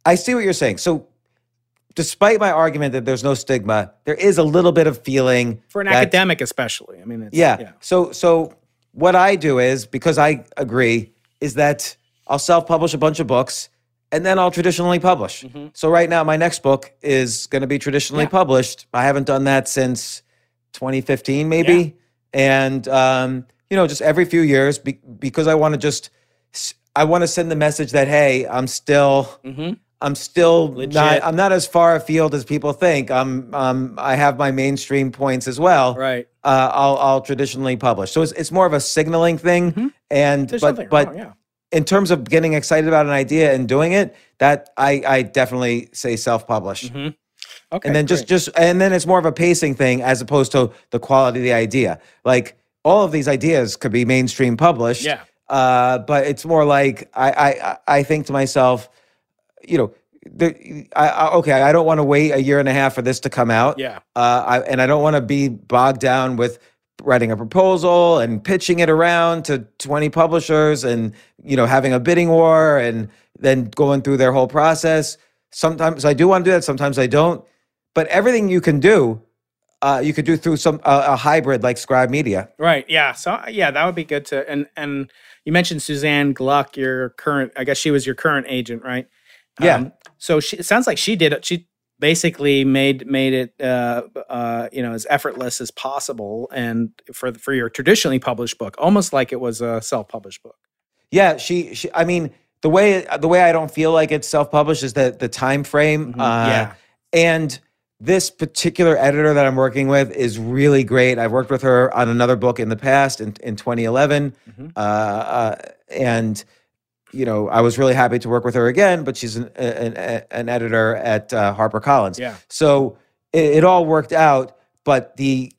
I see what you're saying. So despite my argument that there's no stigma, there is a little bit of feeling For an that- academic, especially. I mean, it's, Yeah. So so what I do is because I agree is that I'll self-publish a bunch of books and then I'll traditionally publish. So right now my next book is going to be traditionally Mm-hmm. Yeah. published. I haven't done that since 2015 maybe. And um you know just every few years be, because I want to just I want to send the message that hey, I'm still I'm still Legit. not I'm not as far afield as people think. I'm um I have my mainstream points as well Right. uh, I'll I'll traditionally publish. So it's it's more of a signaling thing. And There's but but wrong, yeah. in terms of getting excited about an idea and doing it, that I I definitely say self publish. Mm-hmm. Okay. And then just great. just and then it's more of a pacing thing as opposed to the quality of the idea. Like all of these ideas could be mainstream published. Yeah. Uh, but it's more like I I- I think to myself, you know. The, I, I, okay, I don't want to wait a year and a half for this to come out. Yeah. Uh, I, and I don't want to be bogged down with writing a proposal and pitching it around to 20 publishers and you know having a bidding war and then going through their whole process. Sometimes I do want to do that. Sometimes I don't. But everything you can do, uh, you could do through some uh, a hybrid like Scribe Media. Right. Yeah. So yeah, that would be good to and and you mentioned Suzanne Gluck, your current I guess she was your current agent, right? Yeah. so she it sounds like she did it. She basically made made it uh uh you know as effortless as possible and for for your traditionally published book, almost like it was a self-published book. Yeah, she, she I mean, the way the way I don't feel like it's self-published is that the time frame. Uh, Yeah. And this particular editor that I'm working with is really great. I've worked with her on another book in the past in, in 2011. Uh, uh, and, you know, I was really happy to work with her again, but she's an, an, an editor at uh, HarperCollins. Yeah. So it, it all worked out. But the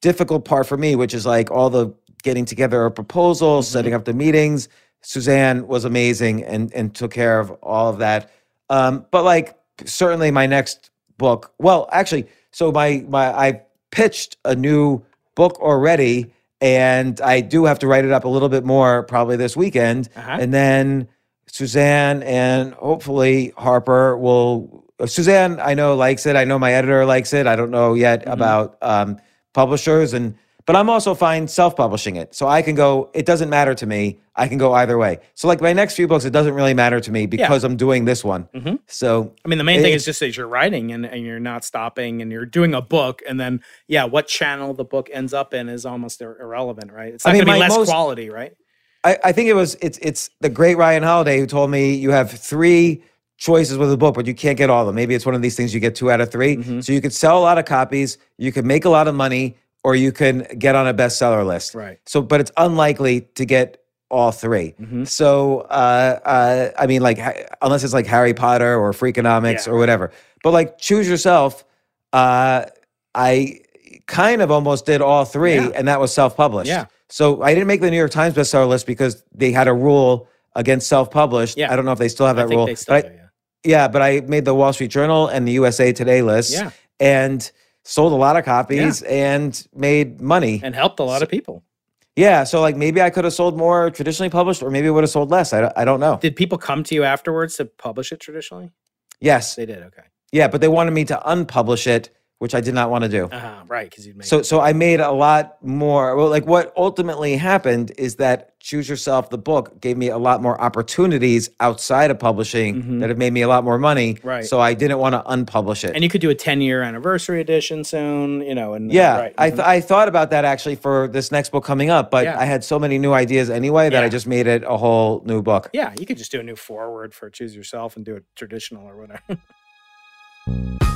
difficult part for me, which is like all the getting together a proposal, setting up the meetings, Suzanne was amazing and, and took care of all of that. Um, but like certainly my next book, well, actually, so my my I pitched a new book already, and I do have to write it up a little bit more probably this weekend, Uh-huh. and then Suzanne and hopefully Harper will. Suzanne, I know likes it. I know my editor likes it. I don't know yet Mm-hmm. about um, publishers, and but I'm also fine self-publishing it. So I can go. It doesn't matter to me. I can go either way. So like my next few books, it doesn't really matter to me because I'm doing this one. So I mean, the main thing is just that you're writing and, and you're not stopping and you're doing a book. And then, yeah, what channel the book ends up in is almost ir- irrelevant, right? It's I mean, going to be less most- quality, right? I, I think it was it's it's the great Ryan Holiday who told me you have three choices with a book, but you can't get all of them. Maybe it's one of these things you get two out of 3 Mm-hmm. So you could sell a lot of copies, you could make a lot of money, or you can get on a bestseller list. Right. So, but it's unlikely to get all 3 Mm-hmm. So, uh, uh, I mean, like ha- unless it's like Harry Potter or Freakonomics Yeah, or whatever. But like choose yourself. Uh, I kind of almost did all three, Yeah. and that was self-published. Yeah. So I didn't make the New York Times bestseller list because they had a rule against self-published. Yeah. I don't know if they still have that rule. but do, I, yeah. yeah, but I made the Wall Street Journal and the USA Today list. Yeah. And sold a lot of copies and made money. And helped a lot of people. Yeah, so like maybe I could have sold more traditionally published, or maybe it would have sold less. I, I don't know. Did people come to you afterwards to publish it traditionally? Yes, They did. Okay. yeah, but they wanted me to unpublish it, which I did not want to do. Uh-huh, right. Because you'd make So, so I made a lot more. Well, like what ultimately happened is that Choose Yourself, the book, gave me a lot more opportunities outside of publishing that have made me a lot more money. Mm-hmm. Right. So I didn't want to unpublish it. and you could do a 10 year anniversary edition soon, you know, and yeah, right. I, mhm. th- I thought about that actually for this next book coming up, but Yeah. I had so many new ideas anyway that I just made it a whole new book. yeah, you could just do a new forward for choose yourself and do it traditional or whatever.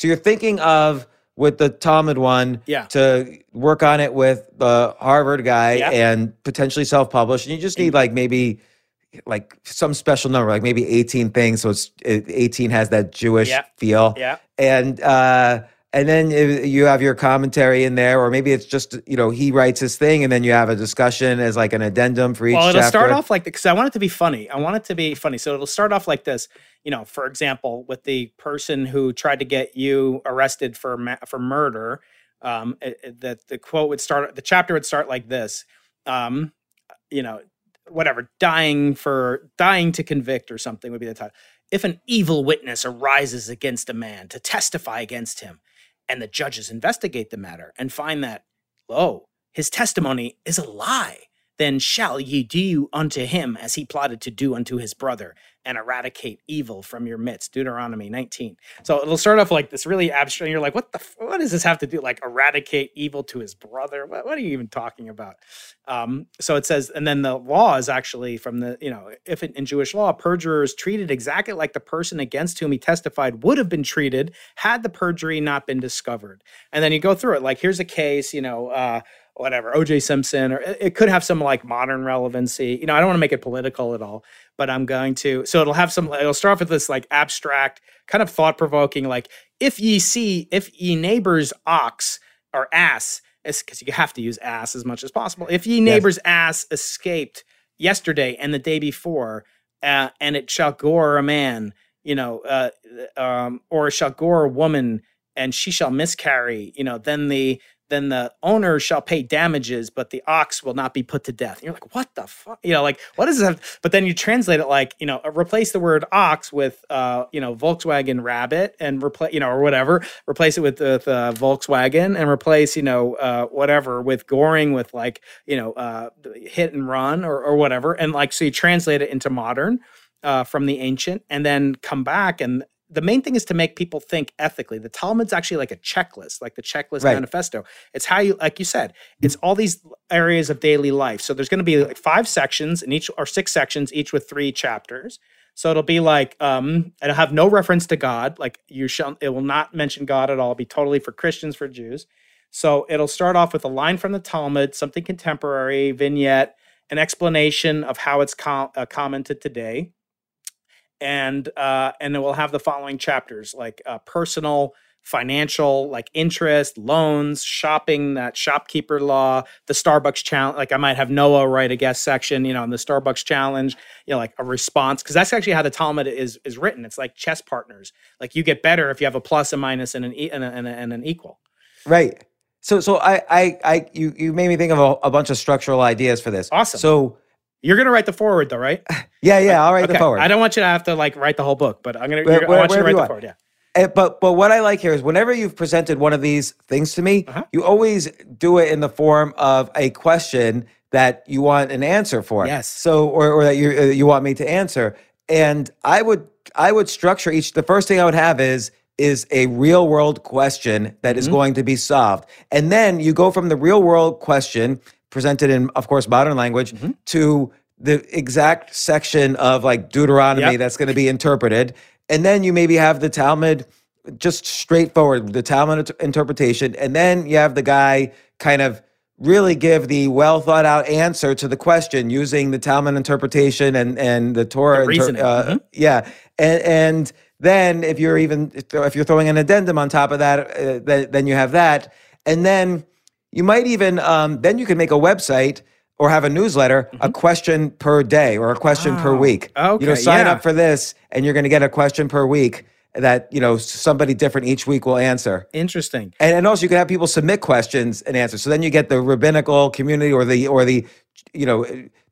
So you're thinking of with the Talmud one Yeah. to work on it with the Harvard guy Yeah. and potentially self-publish. And you just need like maybe like some special number, like maybe 18 things. So it's 18 has that Jewish Yeah. feel. Yeah. And uh and then you have your commentary in there, or maybe it's just you know he writes his thing, and then you have a discussion as like an addendum for each. Well, it'll chapter. start off like because I want it to be funny. I want it to be funny. So it'll start off like this. You know, for example, with the person who tried to get you arrested for ma- for murder. Um, it- it- the the quote would start. The chapter would start like this. Um, you know, whatever, dying for dying to convict or something would be the title. If an evil witness arises against a man to testify against him, and the judges investigate the matter and find that, lo, his testimony is a lie, then shall ye do unto him as he plotted to do unto his brother, and eradicate evil from your midst. Deuteronomy 19. So it'll start off like this really abstract. You're like, what the, what does this have to do? Like eradicate evil to his brother? What, what are you even talking about? Um, so it says, and then the law is actually from the, you know, if in, in Jewish law, perjurer is treated exactly like the person against whom he testified would have been treated had the perjury not been discovered. And then you go through it. Like, here's a case, you know, uh, whatever, OJ Simpson, or it could have some like modern relevancy. You know, I don't want to make it political at all, but I'm going to. So it'll have some, it'll start off with this like abstract, kind of thought provoking, like, if ye see, if ye neighbor's ox or ass, because you have to use ass as much as possible. If ye neighbor's ass escaped yesterday and the day before, uh, and it shall gore a man, you know, uh, um, or it shall gore a woman, and she shall miscarry, you know, then the then the owner shall pay damages, but the ox will not be put to death. And you're like, what the fuck? You know, like what does have? But then you translate it like, you know, replace the word ox with, uh, you know, Volkswagen Rabbit and replace, you know, or whatever. Replace it with with uh, Volkswagen and replace, you know, uh, whatever with goring with like, you know, uh, hit and run or or whatever. And like, so you translate it into modern uh, from the ancient, and then come back and the main thing is to make people think ethically. The Talmud's actually like a checklist, like the checklist Right. manifesto. It's how you, like you said, it's all these areas of daily life. So there's going to be like five sections in each, or six sections, each with three chapters. So it'll be like, um, it'll have no reference to God. Like you shall, it will not mention God at all. It'll be totally for Christians, for Jews. So it'll start off with a line from the Talmud, something contemporary, vignette, an explanation of how it's com- uh, commented today and uh, and it will have the following chapters like uh, personal financial like interest loans shopping that shopkeeper law the starbucks challenge like i might have noah write a guest section you know on the starbucks challenge you know like a response because that's actually how the talmud is is written it's like chess partners like you get better if you have a plus a minus and an e- and, a, and, a, and an equal Right. So so I I I you you made me think of a, a bunch of structural ideas for this. Awesome. So you're gonna write the forward though right yeah yeah I'll write the forward. i don't want you to have to like write the whole book but i'm gonna Where- i want you to write you the forward yeah Uh, but but what I like here is whenever you've presented one of these things to me, Uh-huh. you always do it in the form of a question that you want an answer for. Yes. So or or that you uh, you want me to answer. and I would I would structure each. The first thing I would have is is a real world question that is going to be solved, and then you go from the real world question presented in, of course, modern language to the exact section of like Deuteronomy Yep. that's going to be interpreted, and then you maybe have the Talmud just straightforward the Talmud int- interpretation, and then you have the guy kind of really give the well thought out answer to the question using the Talmud interpretation and and the Torah. The reasoning, uh, mhm. Yeah, and and then if you're even if you're throwing an addendum on top of that, uh, then you have that, and then you might even um, then you can make a website. Or have a newsletter, a question per day or a question per Mm-hmm. Oh, week. You know, sign yeah. up for this, and you're going to get a question per week that you know somebody different each week will answer. Interesting. And, and also you can have people submit questions and answers. So then you get the rabbinical community or the or the you know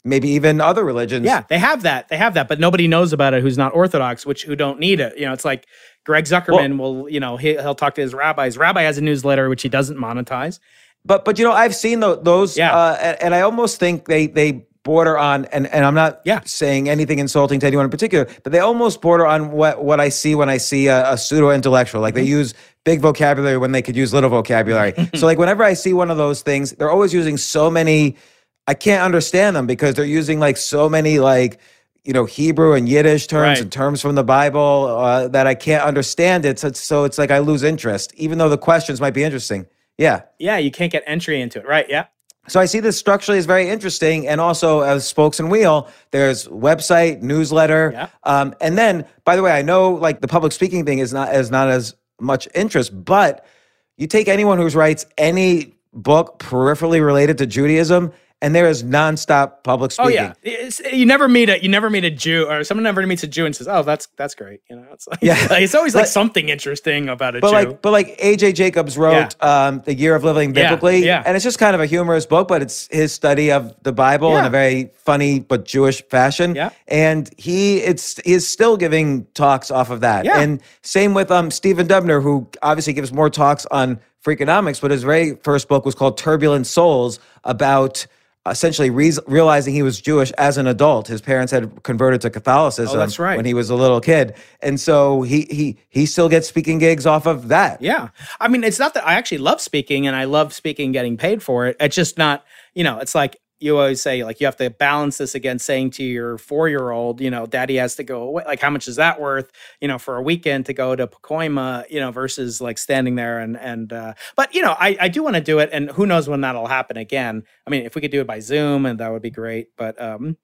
maybe even other religions. Yeah, they have that. They have that, but nobody knows about it who's not Orthodox, which who don't need it. You know, it's like Greg Zuckerman will, you know, he, he'll talk to his rabbi. His rabbi has a newsletter which he doesn't monetize. But but you know I've seen tho- those. Yeah. Uh, and, and I almost think they they border on and and I'm not Yeah. saying anything insulting to anyone in particular, but they almost border on what what I see when I see a, a pseudo intellectual. Like they Mm-hmm. use big vocabulary when they could use little vocabulary. so like whenever I see one of those things, they're always using so many. I can't understand them because they're using like so many like you know Hebrew and Yiddish terms Right. and terms from the Bible uh, that I can't understand it. So, so it's like I lose interest, even though the questions might be interesting. Yeah. Yeah, you can't get entry into it, right? Yeah. So I see this structurally is very interesting, and also as spokes and wheel. There's website, newsletter, Yeah. um, and then by the way, I know like the public speaking thing is not is not as much interest, but you take anyone who writes any book peripherally related to Judaism, and there is nonstop public speaking. Oh yeah, it's, you never meet a you never meet a Jew or someone never meets a Jew and says, "Oh, that's that's great." You know, it's like, Yeah. like, it's always like But- something interesting about a But Jew. like, but like AJ Jacobs wrote um, "The Year of Living Biblically," yeah. and it's just kind of a humorous book, but it's his study of the Bible in a very funny but Jewish fashion. Yeah. and he it's he is still giving talks off of that. Yeah. and same with um Stephen Dubner, who obviously gives more talks on Freakonomics, but his very first book was called "Turbulent Souls" about. Essentially, re- realizing he was Jewish as an adult, his parents had converted to Catholicism Oh, that's right. when he was a little kid, and so he he he still gets speaking gigs off of that. Yeah. I mean, it's not that I actually love speaking and I love speaking getting paid for it. It's just not, you know, it's like you always say, like, you have to balance this against saying to your four year old, you know, daddy has to go away. Like, how much is that worth, you know, for a weekend to go to Pacoima, you know, versus like standing there and, and, uh, but, you know, I, I do want to do it. And who knows when that'll happen again. I mean, if we could do it by Zoom and that would be great. But, um,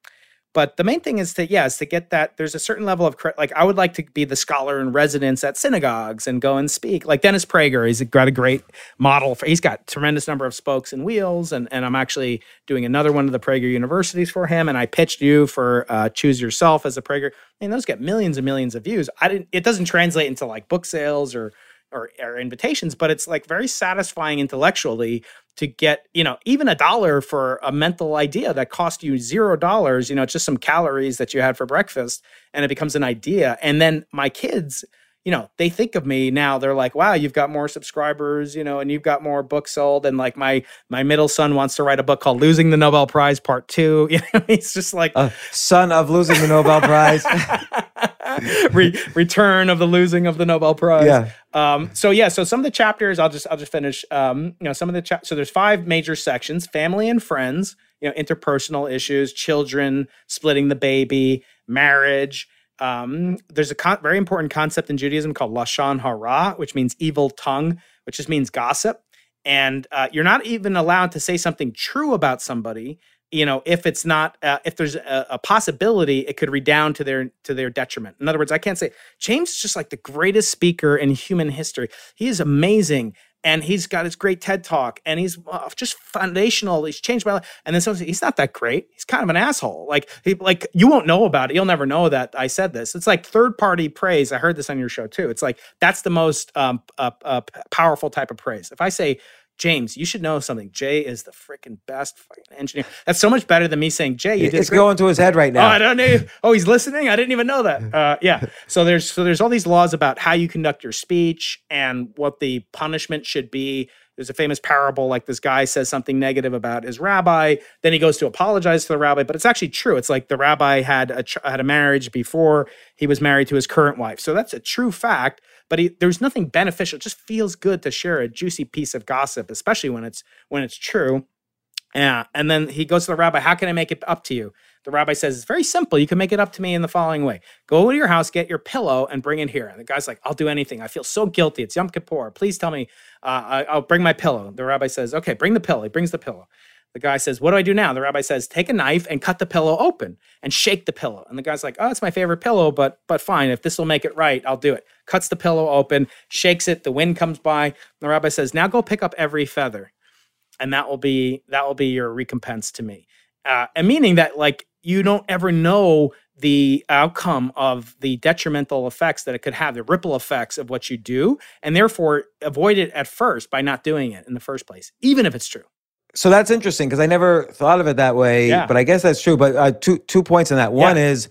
but the main thing is to yeah is to get that there's a certain level of like i would like to be the scholar in residence at synagogues and go and speak. Like dennis prager he's got a great model for he's got tremendous number of spokes and wheels and, and i'm actually doing another one of the prager universities for him and i pitched you for uh, choose yourself as a prager. And those get millions and millions of views. I didn't it doesn't translate into like book sales or or, or invitations but it's like very satisfying intellectually to get you know even a dollar for a mental idea that cost you zero dollars you know it's just some calories that you had for breakfast and it becomes an idea. And then my kids you know they think of me now they're like wow you've got more subscribers you know and you've got more books sold and like my my middle son wants to write a book called losing the nobel prize part two you know he's just like Uh, son of losing the Nobel Prize. Re- return of the losing of the Nobel Prize. Yeah. Um, so yeah, so some of the chapters, I'll just I'll just finish. Um, you know, some of the chap- so there's five major sections: family and friends, you know, interpersonal issues, children, splitting the baby, marriage. Um, there's a con- very important concept in Judaism called lashon hara, which means evil tongue, which just means gossip. And uh, you're not even allowed to say something true about somebody you know if it's not uh, if there's a, a possibility it could redound to their to their detriment. In other words i can't say james is just like the greatest speaker in human history. He is amazing and he's got his great ted talk and he's uh, just foundational he's changed my life. And then someone says he's not that great. He's kind of an asshole. Like he, like you won't know about it. You'll never know that i said this. It's like third party praise. I heard this on your show too. It's like that's the most um, uh, uh, powerful type of praise. If i say James, you should know something. Jay is the freaking best fucking engineer. That's so much better than me saying, Jay, you did it's great. going to his head right now. Oh, I don't know. Oh, he's listening. I didn't even know that. Uh, yeah. So there's so there's all these laws about how you conduct your speech and what the punishment should be there's a famous parable like this guy says something negative about his rabbi, then he goes to apologize to the rabbi, but it's actually true. It's like the rabbi had a had a marriage before he was married to his current wife, so that's a true fact. But he, there's nothing beneficial. It just feels good to share a juicy piece of gossip, especially when it's when it's true. Yeah. And then he goes to the rabbi, How can I make it up to you? The rabbi says, It's very simple. You can make it up to me in the following way Go to your house, get your pillow, and bring it here. And the guy's like, I'll do anything. I feel so guilty. It's Yom Kippur. Please tell me, uh, I, will bring my pillow. The rabbi says, Okay, bring the pillow. He brings the pillow. The guy says, What do I do now? The rabbi says, Take a knife and cut the pillow open and shake the pillow. And the guy's like, Oh, it's my favorite pillow, but but fine. If this will make it right, I'll do it. Cuts the pillow open, shakes it. The wind comes by. The rabbi says, Now go pick up every feather and that will be that will be your recompense to me uh, and meaning that like you don't ever know the outcome of the detrimental effects that it could have the ripple effects of what you do and therefore avoid it at first by not doing it in the first place even if it's true so that's interesting because i never thought of it that way yeah. but i guess that's true but uh, two two points in that one yeah. is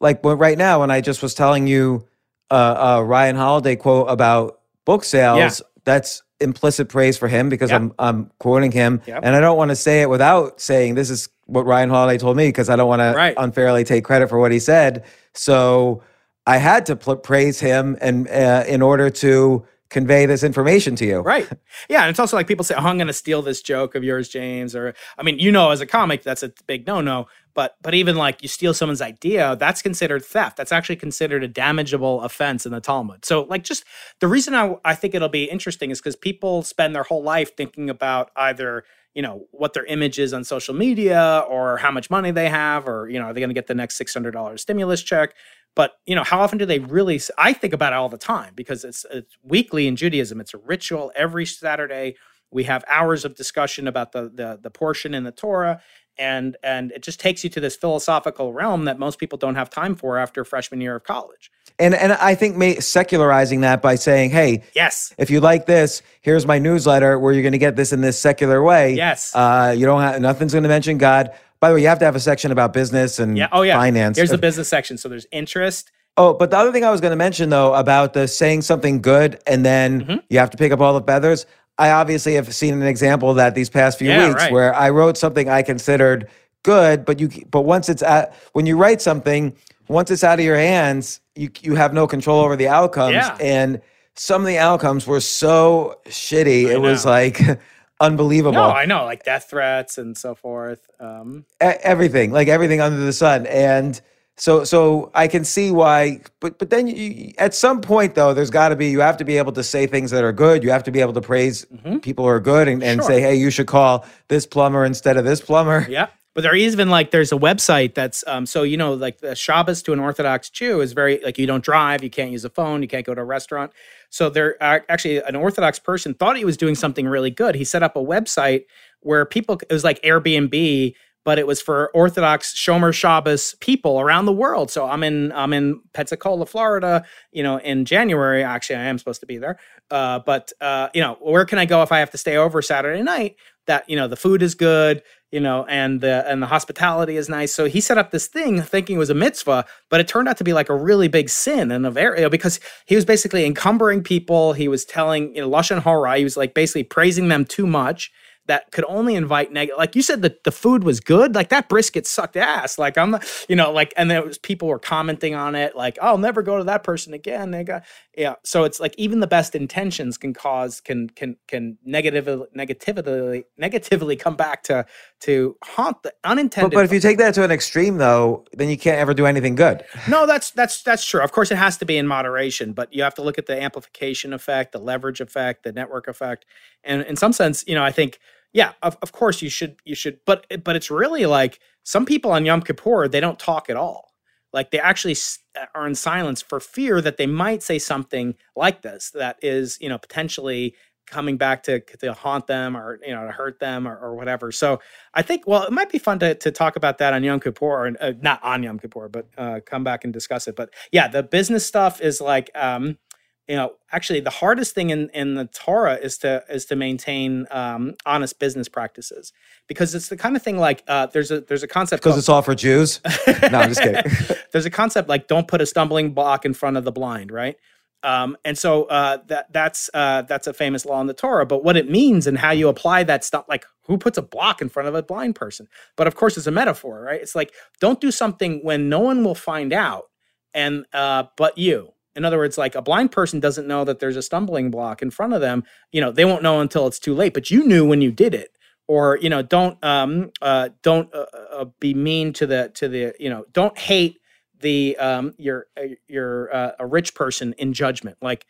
like right now when i just was telling you uh, uh ryan holiday quote about book sales yeah. that's implicit praise for him because yep. I'm I'm quoting him, yep. and I don't want to say it without saying this is what Ryan Holiday told me because I don't want right. to unfairly take credit for what he said. So I had to pl- praise him, and uh, in order to convey this information to you. Right. Yeah. And it's also like people say, oh, I'm going to steal this joke of yours, James. Or, I mean, you know, as a comic, that's a big no no. But, but even like you steal someone's idea, that's considered theft. That's actually considered a damageable offense in the Talmud. So, like, just the reason I, I think it'll be interesting is because people spend their whole life thinking about either you know what their image is on social media or how much money they have or you know are they going to get the next $600 stimulus check? But you know how often do they really i think about it all the time because it's it's weekly in judaism. It's a ritual. Every saturday we have hours of discussion about the the, the portion in the torah and and it just takes you to this philosophical realm that most people don't have time for after freshman year of college and and i think may, secularizing that by saying hey yes if you like this here's my newsletter where you're going to get this in this secular way yes uh, you don't have nothing's going to mention god by the way you have to have a section about business and yeah. oh, yeah. finance here's the business section so there's interest Oh, but the other thing I was going to mention though about the saying something good and then mm-hmm. you have to pick up all the feathers. I obviously have seen an example of that these past few yeah, weeks right. where I wrote something I considered good, but you but once it's at when you write something, once it's out of your hands, you you have no control over the outcomes. Yeah. And some of the outcomes were so shitty. I it know. was like unbelievable. No, I know, like death threats and so forth. Um, everything, like everything under the sun, and so so I can see why, but but then you, at some point though, there's got to be you have to be able to say things that are good. You have to be able to praise mm-hmm. people who are good and, and sure. say, hey, you should call this plumber instead of this plumber. Yeah. But there is even like there's a website that's um, so you know like the Shabbos to an Orthodox Jew is very like you don't drive, you can't use a phone, you can't go to a restaurant. So there actually an Orthodox person thought he was doing something really good. He set up a website where people it was like Airbnb but it was for Orthodox Shomer Shabbos people around the world. So I'm in I'm in Pensacola, Florida. You know, in January. Actually, I am supposed to be there. Uh, but uh, you know, where can I go if I have to stay over Saturday night? That you know, the food is good. You know, and the and the hospitality is nice. So he set up this thing thinking it was a mitzvah, but it turned out to be like a really big sin and a very you know, because he was basically encumbering people. He was telling you know lashon hara. He was like basically praising them too much that could only invite negative. Like you said, that the food was good. Like that brisket sucked ass. Like I'm, you know, like and there was people were commenting on it. Like oh, I'll never go to that person again. They got yeah. So it's like even the best intentions can cause can can can negatively negatively negatively come back to to haunt the unintended. But, but if you take that to an extreme, though, then you can't ever do anything good. No, that's that's that's true. Of course, it has to be in moderation, but you have to look at the amplification effect, the leverage effect, the network effect, and in some sense, you know, I think yeah, of, of course you should you should, but but it's really like some people on Yom Kippur they don't talk at all. Like they actually uh, are in silence for fear that they might say something like this that is you know potentially coming back to to haunt them or you know to hurt them or, or whatever. So I think well it might be fun to to talk about that on Yom Kippur or uh, not on Yom Kippur, but uh, come back and discuss it. But yeah, the business stuff is like um, you know actually the hardest thing in, in the torah is to is to maintain um, honest business practices because it's the kind of thing like uh, there's a there's a concept because it's all for jews no i'm just kidding there's a concept like don't put a stumbling block in front of the blind right Um, and so uh, that that's uh, that's a famous law in the Torah. But what it means and how you apply that stuff, like who puts a block in front of a blind person? But of course, it's a metaphor, right? It's like don't do something when no one will find out, and uh, but you. In other words, like a blind person doesn't know that there's a stumbling block in front of them. You know, they won't know until it's too late. But you knew when you did it. Or you know, don't um, uh, don't uh, uh, be mean to the to the you know, don't hate the um your uh, your uh, a rich person in judgment like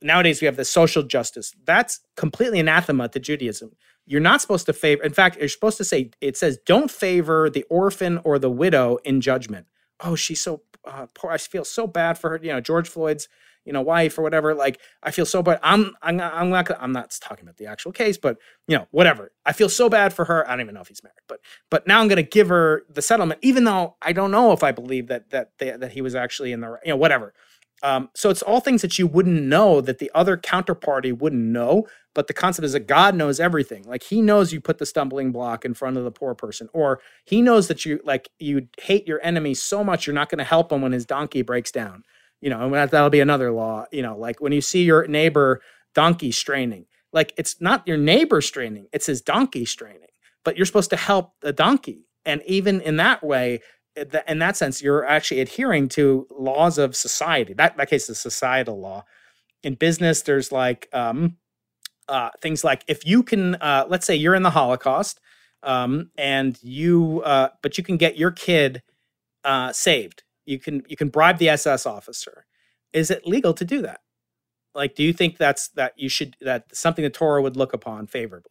nowadays we have the social justice that's completely anathema to judaism you're not supposed to favor in fact you're supposed to say it says don't favor the orphan or the widow in judgment oh she's so uh, poor i feel so bad for her you know george floyd's you know wife or whatever like i feel so bad i'm i'm not, i'm not i'm not talking about the actual case but you know whatever i feel so bad for her i don't even know if he's married but but now i'm going to give her the settlement even though i don't know if i believe that that they, that he was actually in the you know whatever um, so it's all things that you wouldn't know that the other counterparty wouldn't know but the concept is that god knows everything like he knows you put the stumbling block in front of the poor person or he knows that you like you hate your enemy so much you're not going to help him when his donkey breaks down you know, and that, that'll be another law, you know, like when you see your neighbor donkey straining, like it's not your neighbor straining, it's his donkey straining, but you're supposed to help the donkey. And even in that way, in that sense, you're actually adhering to laws of society. That, that case is societal law. In business, there's like um, uh, things like if you can, uh, let's say you're in the Holocaust, um, and you, uh, but you can get your kid uh, saved you can you can bribe the SS officer. Is it legal to do that? Like, do you think that's that you should that something the Torah would look upon favorably?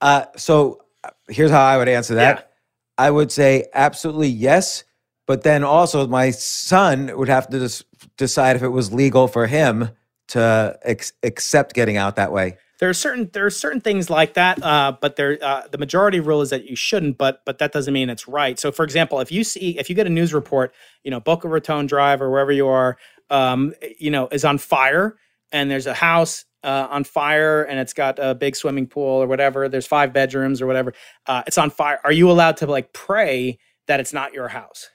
Uh, so uh, here's how I would answer that. Yeah. I would say absolutely yes, but then also my son would have to des- decide if it was legal for him to ex- accept getting out that way there are certain there are certain things like that, uh, but there uh, the majority rule is that you shouldn't. But but that doesn't mean it's right. So for example, if you see if you get a news report, you know Boca Raton Drive or wherever you are, um, you know is on fire, and there's a house uh, on fire and it's got a big swimming pool or whatever. There's five bedrooms or whatever. Uh, it's on fire. Are you allowed to like pray that it's not your house?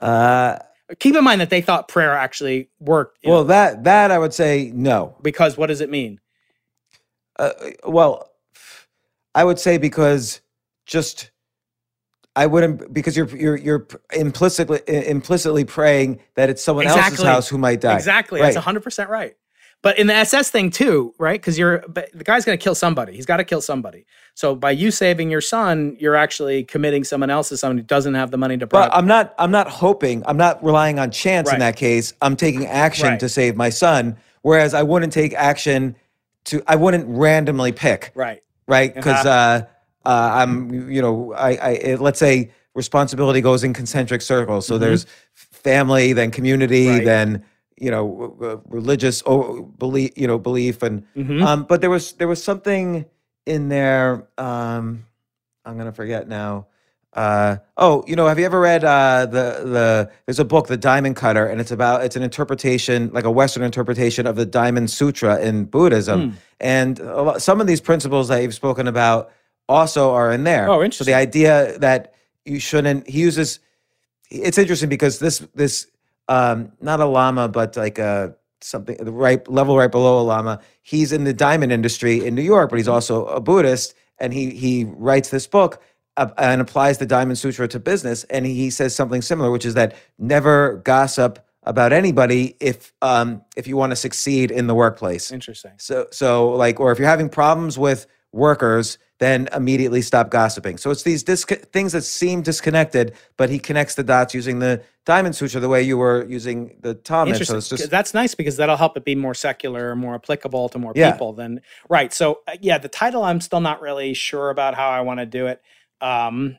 Uh, Keep in mind that they thought prayer actually worked. well, know, that that I would say no. because what does it mean? Uh, well, I would say because just I wouldn't because you're you're you're implicitly implicitly praying that it's someone else's house who might die. Exactly. Right. That's 100% right. But in the SS thing too, right? Because you're but the guy's going to kill somebody. He's got to kill somebody. So by you saving your son, you're actually committing someone else to someone who doesn't have the money to. But I'm not. I'm not hoping. I'm not relying on chance Right. in that case. I'm taking action Right. to save my son. Whereas I wouldn't take action to. I wouldn't randomly pick. right. Right. Because Uh-huh. uh, uh, I'm. You know. I. I. it- Let's say responsibility goes in concentric circles. So there's family, then community, Mm-hmm. Right. then you know religious oh, belief. You know belief and. Mhm. Um, but there was there was something in there. Um, I'm gonna forget now. Uh, oh, you know, have you ever read uh, the the? There's a book, The Diamond Cutter, and it's about it's an interpretation, like a Western interpretation of the Diamond Sutra in Buddhism, Hmm. and a lot, some of these principles that you've spoken about also are in there. Oh, So interesting. the idea that you shouldn't. He uses. It's interesting because this this um, not a lama, but like a something the right level right below a lama. He's in the diamond industry in New York, but he's also a Buddhist, and he he writes this book uh, and applies the Diamond Sutra to business. And he says something similar, which is that never gossip about anybody if um, if you want to succeed in the workplace. Interesting. So so like, or if you're having problems with workers, then immediately stop gossiping. So it's these disc- things that seem disconnected, but he connects the dots using the Diamond Sutra the way you were using the. So Interesting. it's just That's nice because that'll help it be more secular, more applicable to more Yeah. people than right. So uh, yeah, the title I'm still not really sure about how I want to do it. Um,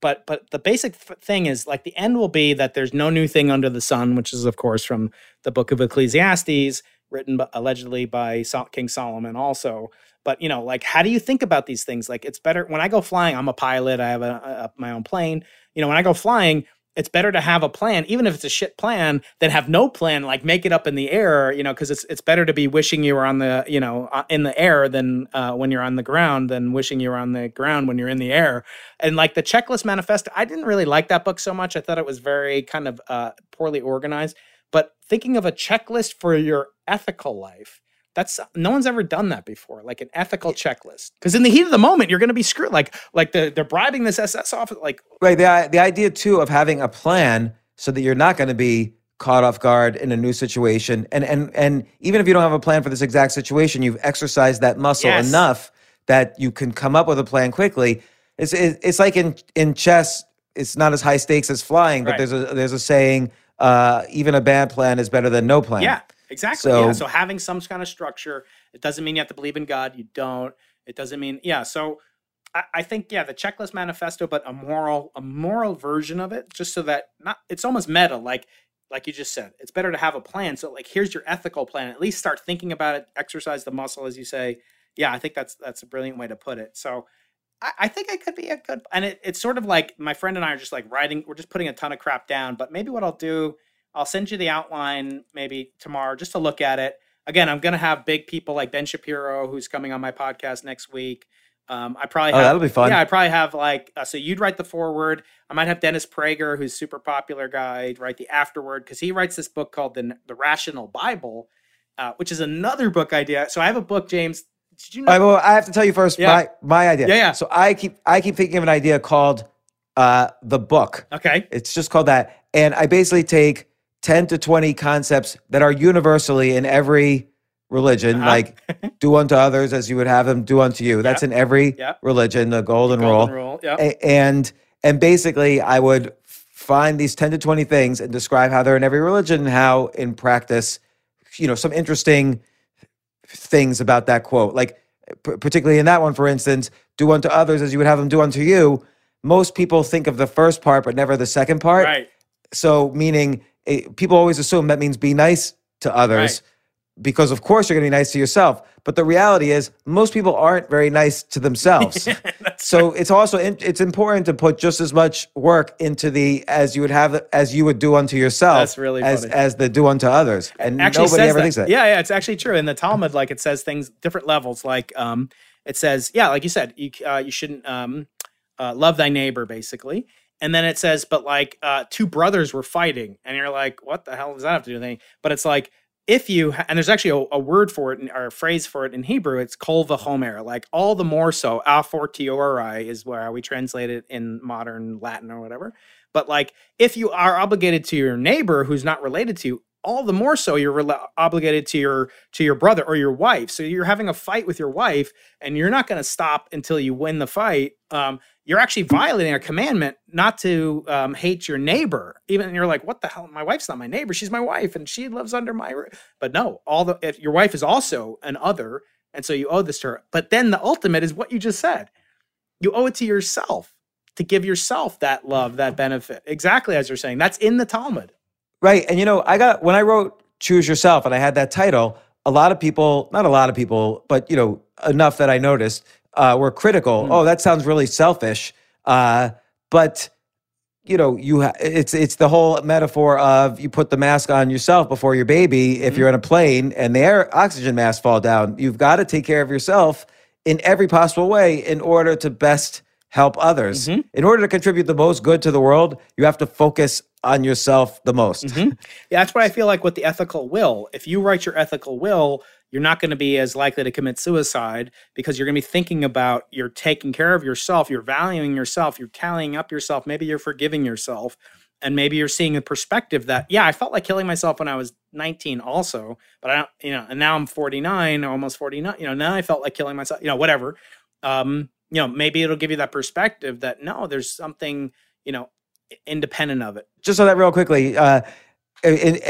but but the basic th- thing is like the end will be that there's no new thing under the sun, which is of course from the book of Ecclesiastes, written allegedly by King Solomon also. But you know, like how do you think about these things? Like it's better when I go flying. I'm a pilot. I have a, a, my own plane. You know, when I go flying, it's better to have a plan, even if it's a shit plan, than have no plan. Like make it up in the air, you know, because it's it's better to be wishing you were on the you know uh, in the air than uh, when you're on the ground than wishing you were on the ground when you're in the air. And like the checklist manifesto, I didn't really like that book so much. I thought it was very kind of uh, poorly organized. but thinking of a checklist for your ethical life. That's no one's ever done that before, like an ethical checklist. Because in the heat of the moment, you're going to be screwed. Like, like the, they're bribing this SS officer. Like, Right. The the idea too of having a plan so that you're not going to be caught off guard in a new situation, and and and even if you don't have a plan for this exact situation, you've exercised that muscle Yes. enough that you can come up with a plan quickly. It's it's like in in chess, it's not as high stakes as flying, but Right. there's a there's a saying, uh, even a bad plan is better than no plan. Yeah, exactly. yeah. So- So having some kind of structure, it doesn't mean you have to believe in God. You don't. It doesn't mean yeah. So I, I think yeah, the checklist manifesto, but a moral, a moral version of it, just so that not it's almost meta, like like you just said. It's better to have a plan. So like here's your ethical plan. At least start thinking about it. Exercise the muscle, as you say. Yeah, I think that's that's a brilliant way to put it. So. I, I think it could be a good, and it, it's sort of like my friend and I are just like writing. We're just putting a ton of crap down. But maybe what I'll do I'll send you the outline maybe tomorrow just to look at it. Again, I'm going to have big people like Ben Shapiro, who's coming on my podcast next week. Um, I probably Oh, have, that'll be fun. Yeah, I probably have like uh, so you'd write the foreword. I might have Dennis Prager, who's super popular guy, write the afterword because he writes this book called the the Rational Bible, uh, which is another book idea. So I have a book, James. Did you know? I, well, I have to tell you first Yeah. my my idea. Yeah, yeah. So I keep I keep thinking of an idea called uh, the book. okay, It's just called that. And I basically take 10 to 20 concepts that are universally in every religion, Uh-huh. like do unto others as you would have them do unto you. That's in every Yep. religion, the golden, golden rule. rule. Yeah, A- and and basically I would find these 10 to 20 things and describe how they're in every religion and how in practice, you know, some interesting things about that quote. Like p- particularly in that one, for instance, do unto others as you would have them do unto you. Most people think of the first part, but never the second part. right. So, meaning eh, people always assume that means be nice to others because, of course, you're going to be nice to yourself. But the reality is, most people aren't very nice to themselves. so it's also in, it's important to put just as much work into the as you would have as you would do unto yourself. That's really as funny. as the do unto others, and actually nobody ever that. thinks that. Yeah, yeah, it's actually true. In the Talmud, like it says things different levels. Like um, it says, yeah, like you said, you uh, you shouldn't um, uh, love thy neighbor, basically. And then it says, but like uh, two brothers were fighting, and you're like, what the hell does that have to do with anything? But it's like if you and there's actually a, a word for it in, or a phrase for it in Hebrew. It's kol v'chomer, like all the more so. A fortiori is where we translate it in modern Latin or whatever. But like, if you are obligated to your neighbor who's not related to you, all the more so you're obligated to your to your brother or your wife. So you're having a fight with your wife, and you're not going to stop until you win the fight. Um, you're actually violating a commandment not to um, hate your neighbor. Even you're like, what the hell? My wife's not my neighbor. She's my wife, and she lives under my. roo-" But no, all the if your wife is also an other, and so you owe this to her. But then the ultimate is what you just said. You owe it to yourself to give yourself that love, that benefit. Exactly as you're saying. That's in the Talmud. Right. And you know, I got when I wrote Choose Yourself and I had that title, a lot of people, not a lot of people, but you know, enough that I noticed, uh, were critical. Oh, that sounds really selfish. Uh, but you know, you ha- it's it's the whole metaphor of you put the mask on yourself before your baby if you're in a plane and the air oxygen mask fall down. You've got to take care of yourself in every possible way in order to best help others. In order to contribute the most good to the world, you have to focus on yourself the most. Yeah, that's what I feel like with the ethical will. If you write your ethical will, you're not going to be as likely to commit suicide because you're going to be thinking about you're taking care of yourself, you're valuing yourself, you're tallying up yourself, maybe you're forgiving yourself, and maybe you're seeing a perspective that yeah, I felt like killing myself when I was 19 also, but I don't, you know, and now I'm 49, almost 49, you know, now I felt like killing myself, you know, whatever. Um, you know, maybe it'll give you that perspective that no, there's something, you know, independent of it. just so that real quickly, uh, in, in-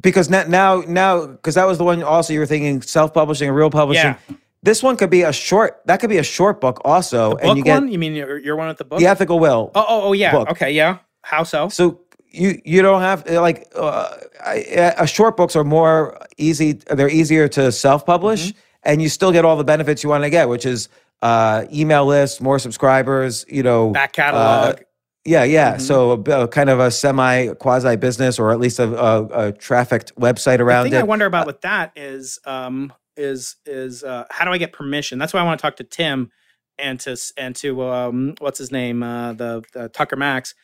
because now now now because that was the one also you were thinking self publishing and real publishing. Yeah. This one could be a short. That could be a short book also, book and you get one? You mean your, your one at the book? the ethical will. Oh, oh, oh, yeah. book. Okay, yeah. How so? So you you don't have like uh, I- uh, short books are more easy. They're easier to self publish, Mm-hmm. and you still get all the benefits you want to get, which is uh, email list, more subscribers. You know, Back uh, catalog. Yeah, yeah. Mm-hmm. So a, a kind of a semi quasi business, or at least a, a, a trafficked website around the thing it. I wonder about with that is, um, is is uh, how do I get permission? That's why I want to talk to Tim and to and to um, what's his name, uh, the, the Tucker Max.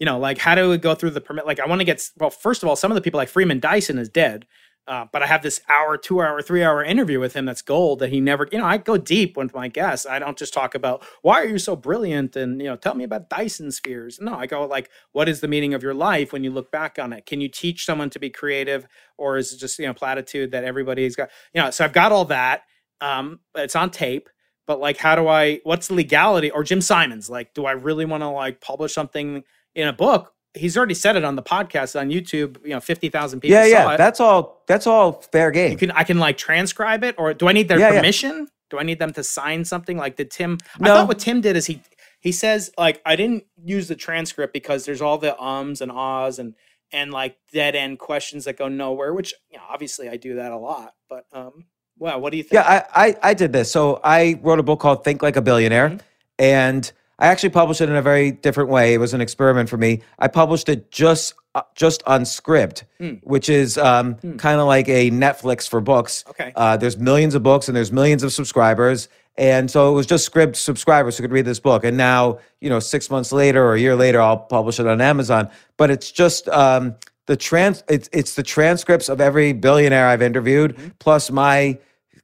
you know, like how do we go through the permit? Like I want to get well, first of all, some of the people like Freeman Dyson is dead. Uh, but I have this hour, two hour, three hour interview with him that's gold that he never, you know, I go deep with my guests. I don't just talk about why are you so brilliant and, you know, tell me about Dyson spheres. No, I go like, what is the meaning of your life when you look back on it? Can you teach someone to be creative or is it just, you know, platitude that everybody's got, you know, so I've got all that. Um, it's on tape, but like, how do I, what's the legality or Jim Simons? Like, do I really want to like publish something in a book he's already said it on the podcast on YouTube. You know, fifty thousand people. Yeah, yeah. it. That's all. That's all fair game. You can I can like transcribe it, or do I need their Yeah, yeah. permission? Do I need them to sign something? Like did Tim? I No. thought what Tim did is he he says like I didn't use the transcript because there's all the ums and ahs and and like dead end questions that go nowhere. Which you know, obviously I do that a lot. But um, well, what do you think? Yeah, I, I I did this. So I wrote a book called Think Like a Billionaire, Mm-hmm. and I actually published it in a very different way. It was an experiment for me. I published it just uh, just on Scribd, Hmm. which is um, kind of like a Netflix for books. Okay. Uh, there's millions of books and there's millions of subscribers. And so it was just Scribd subscribers who could read this book. And now, you know, six months later or a year later, I'll publish it on Amazon. But it's just um, the trans. It's it's the transcripts of every billionaire I've interviewed, Mm-hmm. plus my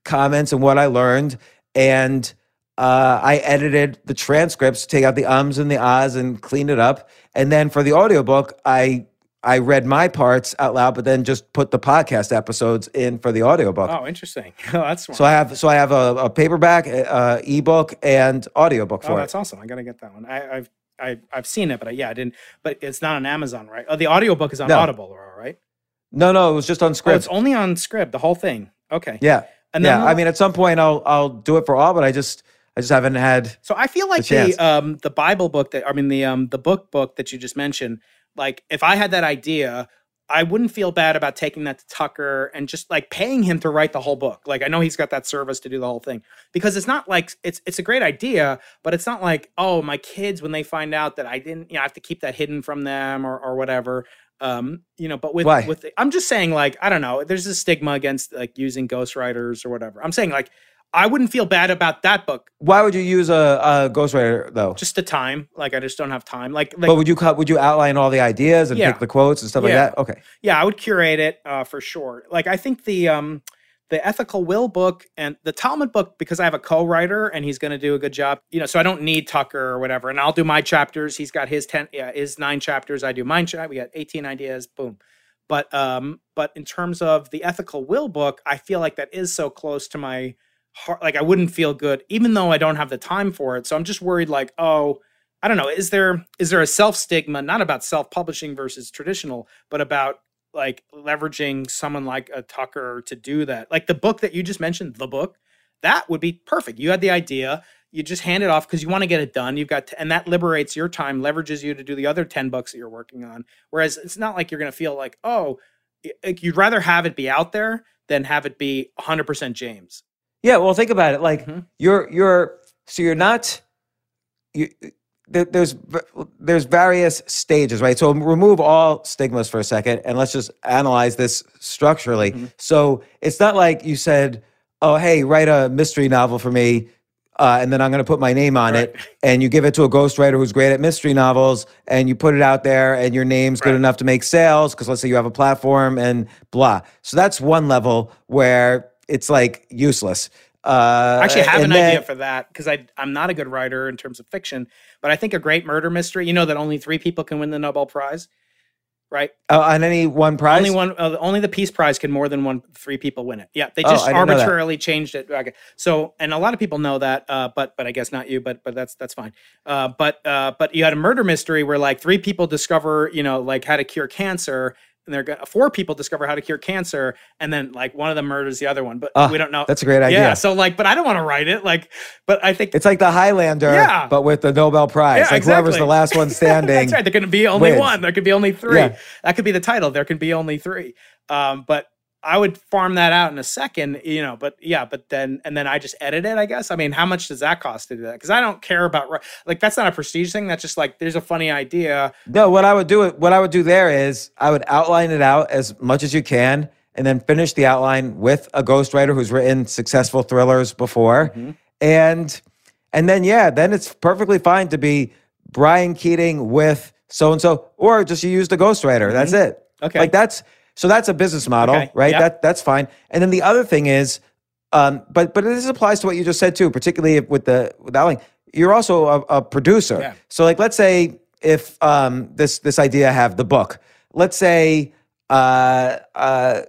comments and what I learned. And uh, I edited the transcripts, take out the ums and the ahs and clean it up. And then for the audiobook, I I read my parts out loud, but then just put the podcast episodes in for the audiobook. Oh, interesting. Oh, that's smart. So I have so I have a, a paperback, uh, ebook, and audiobook for it. Oh, that's it. awesome. I gotta get that one. I, I've I, I've seen it, but I, yeah, I didn't. But it's not on Amazon, right? Oh, the audiobook is on No. Audible, right? No, no, it was just on Oh, it's only on Scribd, the whole thing. Okay. yeah, And yeah. then I mean, at some point, I'll I'll do it for all, but I just I just haven't had. So I feel like the, chance. um the Bible book that I mean the um the book book that you just mentioned, like if I had that idea, I wouldn't feel bad about taking that to Tucker and just like paying him to write the whole book. Like I know he's got that service to do the whole thing because it's not like it's it's a great idea, but it's not like oh my kids when they find out that I didn't you know I have to keep that hidden from them or or whatever. Um, you know, but with Why? with I'm just saying like I don't know. There's a stigma against like using ghostwriters or whatever. I'm saying like I wouldn't feel bad about that book Why would you use a, a ghostwriter though? just the time. Like I just don't have time. Like like but would you cut? Would you outline all the ideas and Yeah. pick the quotes and stuff Yeah. like that? Okay. yeah, I would curate it uh, for sure. Like I think the um the ethical will book and the Talmud book because I have a co-writer and he's going to do a good job. You know, so I don't need Tucker or whatever. And I'll do my chapters. He's got his ten, yeah, his nine chapters. I do mine. Chap. We got eighteen ideas. Boom. But um, but in terms of the ethical will book, I feel like that is so close to my heart. Like I wouldn't feel good, even though I don't have the time for it. So I'm just worried. Like, oh, I don't know. Is there is there a self stigma not about self publishing versus traditional, but about like leveraging someone like a Tucker to do that? Like the book that you just mentioned, the book, that would be perfect. You had the idea, you just hand it off because you want to get it done. You've got, to, and that liberates your time, leverages you to do the other ten books that you're working on. Whereas it's not like you're going to feel like, oh, you'd rather have it be out there than have it be 100% James. Yeah. Well, think about it. Like Mhm. you're you're so you're not you. there- There's there's various stages, right? So remove all stigmas for a second, and let's just analyze this structurally. Mm-hmm. So it's not like you said, "Oh, hey, write a mystery novel for me," uh, and then I'm going to put my name on it, and you give it to a ghostwriter who's great at mystery novels, and you put it out there, and your name's good enough to make sales because let's say you have a platform and blah. So that's one level where it's like useless. Uh, I actually have an then- idea for that because I I'm not a good writer in terms of fiction, but I think a great murder mystery. You know that only three people can win the Nobel Prize, right? on any one prize. Only one, uh, only the Peace Prize can more than one three people win it. Yeah, they Oh, just I didn't know that. arbitrarily changed it. Okay, so and a lot of people know that, uh, but but I guess not you. But but that's that's fine. Uh, but uh, but you had a murder mystery where like three people discover you know like how to cure cancer. And they're gonna, four people discover how to cure cancer, and then like one of them murders the other one, but Ah, we don't know. That's a great idea. Yeah, so like, but I don't want to write it. Like, but I think It's like the Highlander, Yeah. but with the Nobel Prize. Yeah, like whoever's the last one standing. That's right. There can be only wins. one. There could be only three. Yeah. That could be the title. There can be only three. Um, but I would farm that out in a second, you know. But yeah, but then and then I just edit it. I guess. I mean, how much does that cost to do that? Because I don't care about like that's not a prestige thing. That's just like there's a funny idea. No, what I would do what I would do there is I would outline it out as much as you can and then finish the outline with a ghostwriter who's written successful thrillers before. Mm-hmm. And and then yeah, then it's perfectly fine to be Brian Keating with so and so, or just you use the ghostwriter. That's it. Mm-hmm. Okay. Like that's so that's a business model, Okay, right? yeah. That that's fine. And then the other thing is, um, but but this applies to what you just said too, particularly with the with Owling. You're also a, a producer. Yeah. So like, let's say if um, this this idea I have the book. Let's say. Uh, uh,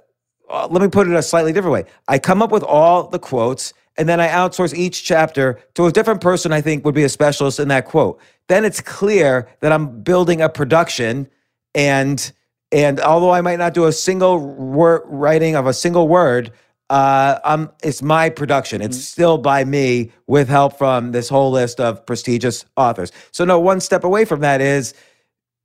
let me put it a slightly different way. I come up with all the quotes and then I outsource each chapter to a different person I think would be a specialist in that quote. Then it's clear that I'm building a production and and although I might not do a single word writing of a single word, uh, um, it's my production. It's still by me with help from this whole list of prestigious authors. So no, one step away from that is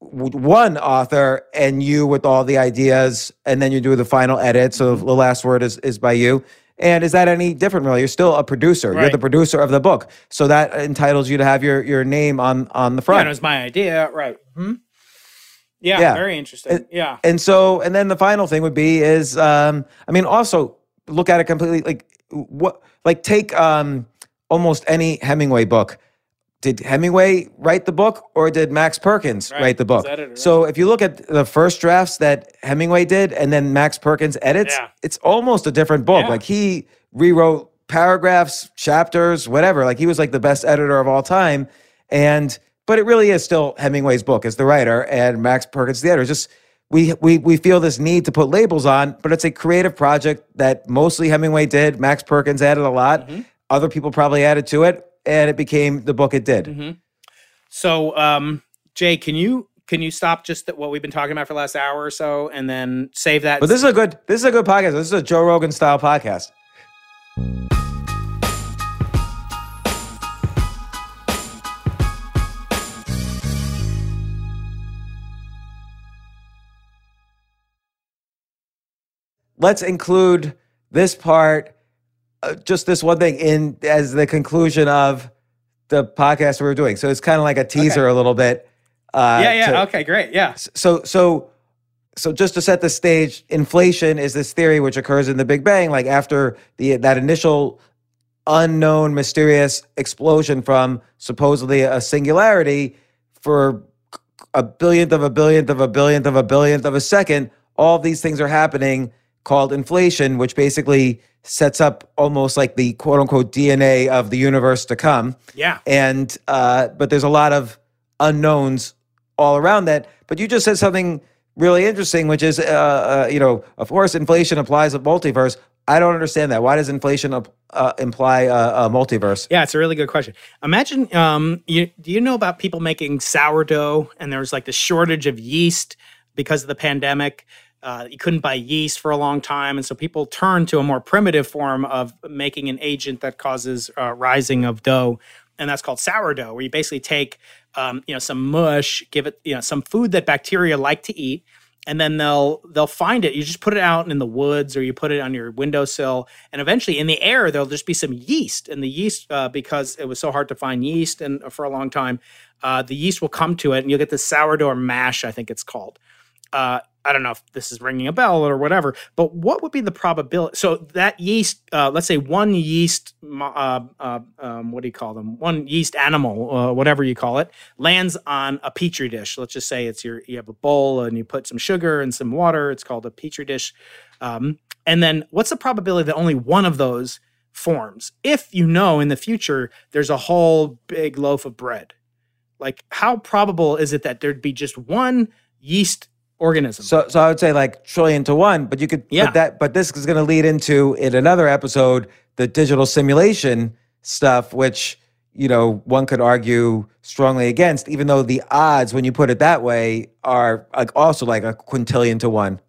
one author and you with all the ideas, and then you do the final edit. So the last word is is by you. And is that any different? Really, you're still a producer. You're the producer of the book, so that entitles you to have your your name on on the front. and it was my idea, right? Hmm? Yeah, Yeah. very interesting. It- yeah, And so, and then the final thing would be is, um, I mean, also look at it completely like what, like take um, almost any Hemingway book. Did Hemingway write the book, or did Max Perkins Right, write the book? editor, So if you look at the first drafts that Hemingway did, and then Max Perkins edits, Yeah. it's almost a different book. Yeah. Like he rewrote paragraphs, chapters, whatever. Like he was like the best editor of all time, and but it really is still Hemingway's book as the writer and Max Perkins the editor. It's just we we we feel this need to put labels on, but it's a creative project that mostly Hemingway did. Max Perkins added a lot. Mm-hmm. Other people probably added to it, and it became the book it did. Mm-hmm. So, um, Jay, can you can you stop just at what we've been talking about for the last hour or so, and then save that? But this is a good this is a good podcast. This is a Joe Rogan style podcast. Let's include this part, uh, just this one thing, in as the conclusion of the podcast we were doing. So it's kind of like a teaser a little bit. Uh, yeah, yeah. to- okay, great. Yeah, so so so just to set the stage inflation is this theory which occurs in the big bang like after the that initial unknown mysterious explosion from supposedly a singularity for a billionth of a billionth of a billionth of a billionth of a second all these things are happening called inflation which basically sets up almost like the quote unquote dna of the universe to come yeah. and uh, but there's a lot of unknowns all around that. But you just said something really interesting, which is, uh, uh, you know, of course, inflation applies a multiverse. I don't understand that. Why does inflation uh, imply a, a multiverse? Yeah, it's a really good question. Imagine, um, you do you know about people making sourdough, and there was like the shortage of yeast because of the pandemic. Uh, you couldn't buy yeast for a long time, and so people turned to a more primitive form of making an agent that causes uh, rising of dough, and that's called sourdough, where you basically take, um, you know, some mush, give it, you know, some food that bacteria like to eat, and then they'll they'll find it. You just put it out in the woods, or you put it on your windowsill, and eventually in the air there'll just be some yeast, and the yeast uh, because it was so hard to find yeast and for a long time, uh, the yeast will come to it, and you'll get this sourdough mash, I think it's called. Uh, I don't know if this is ringing a bell or whatever, but what would be the probability? So that yeast, uh, let's say one yeast, uh, uh, um, what do you call them? One yeast animal, uh, whatever you call it, lands on a petri dish. Let's just say it's your you have a bowl and you put some sugar and some water. It's called a petri dish. Um, and then what's the probability that only one of those forms? If you know in the future there's a whole big loaf of bread, like how probable is it that there'd be just one yeast organism? So, so I would say like trillion to one, but you could Yeah. put that. But this is going to lead into in another episode the digital simulation stuff, which you know one could argue strongly against, even though the odds when you put it that way are like also like a quintillion to one.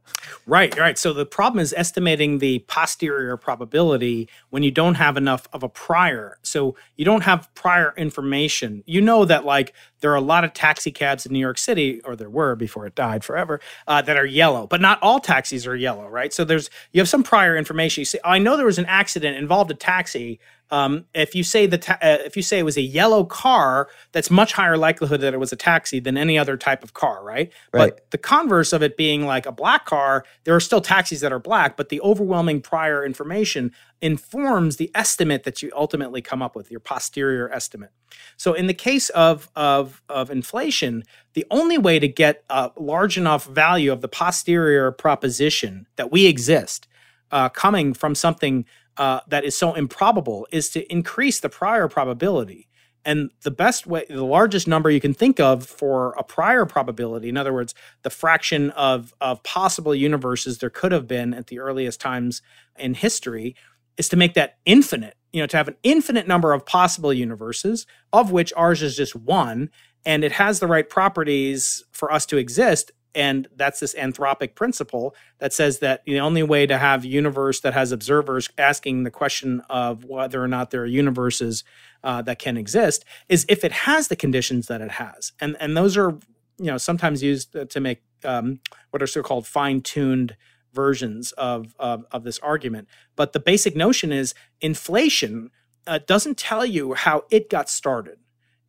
Right, right. So the problem is estimating the posterior probability when you don't have enough of a prior. So you don't have prior information. You know that like there are a lot of taxi cabs in New York City, or there were before it died forever, uh, that are yellow, but not all taxis are yellow, right? So there's you have some prior information. You say, I know there was an accident involved a taxi. Um, if you say the ta- uh, if you say it was a yellow car, that's much higher likelihood that it was a taxi than any other type of car, right? Right. But the converse of it being like a black car, there are still taxis that are black, but the overwhelming prior information informs the estimate that you ultimately come up with, your posterior estimate. So in the case of of of inflation, the only way to get a large enough value of the posterior proposition that we exist uh, coming from something uh, that is so improbable is to increase the prior probability. And the best way, the largest number you can think of for a prior probability, in other words, the fraction of, of possible universes there could have been at the earliest times in history, is to make that infinite, you know, to have an infinite number of possible universes, of which ours is just one. And it has the right properties for us to exist and that's this anthropic principle that says that the only way to have a universe that has observers asking the question of whether or not there are universes uh, that can exist is if it has the conditions that it has. And and those are you know sometimes used to make um, what are so-called fine-tuned versions of, of, of this argument. But the basic notion is inflation uh, doesn't tell you how it got started.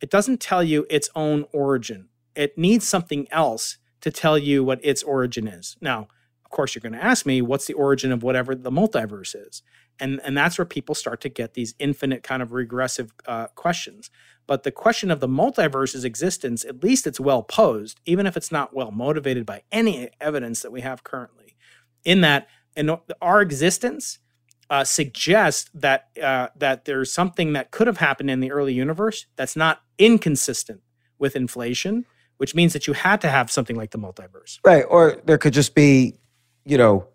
It doesn't tell you its own origin. It needs something else to tell you what its origin is. Now, of course, you're going to ask me, what's the origin of whatever the multiverse is? And, and that's where people start to get these infinite kind of regressive uh, questions. But the question of the multiverse's existence, at least it's well posed, even if it's not well motivated by any evidence that we have currently. In that, in our existence uh, suggests that uh, that there's something that could have happened in the early universe that's not inconsistent with inflation which means that you had to have something like the multiverse. Right. Or there could just be, you know,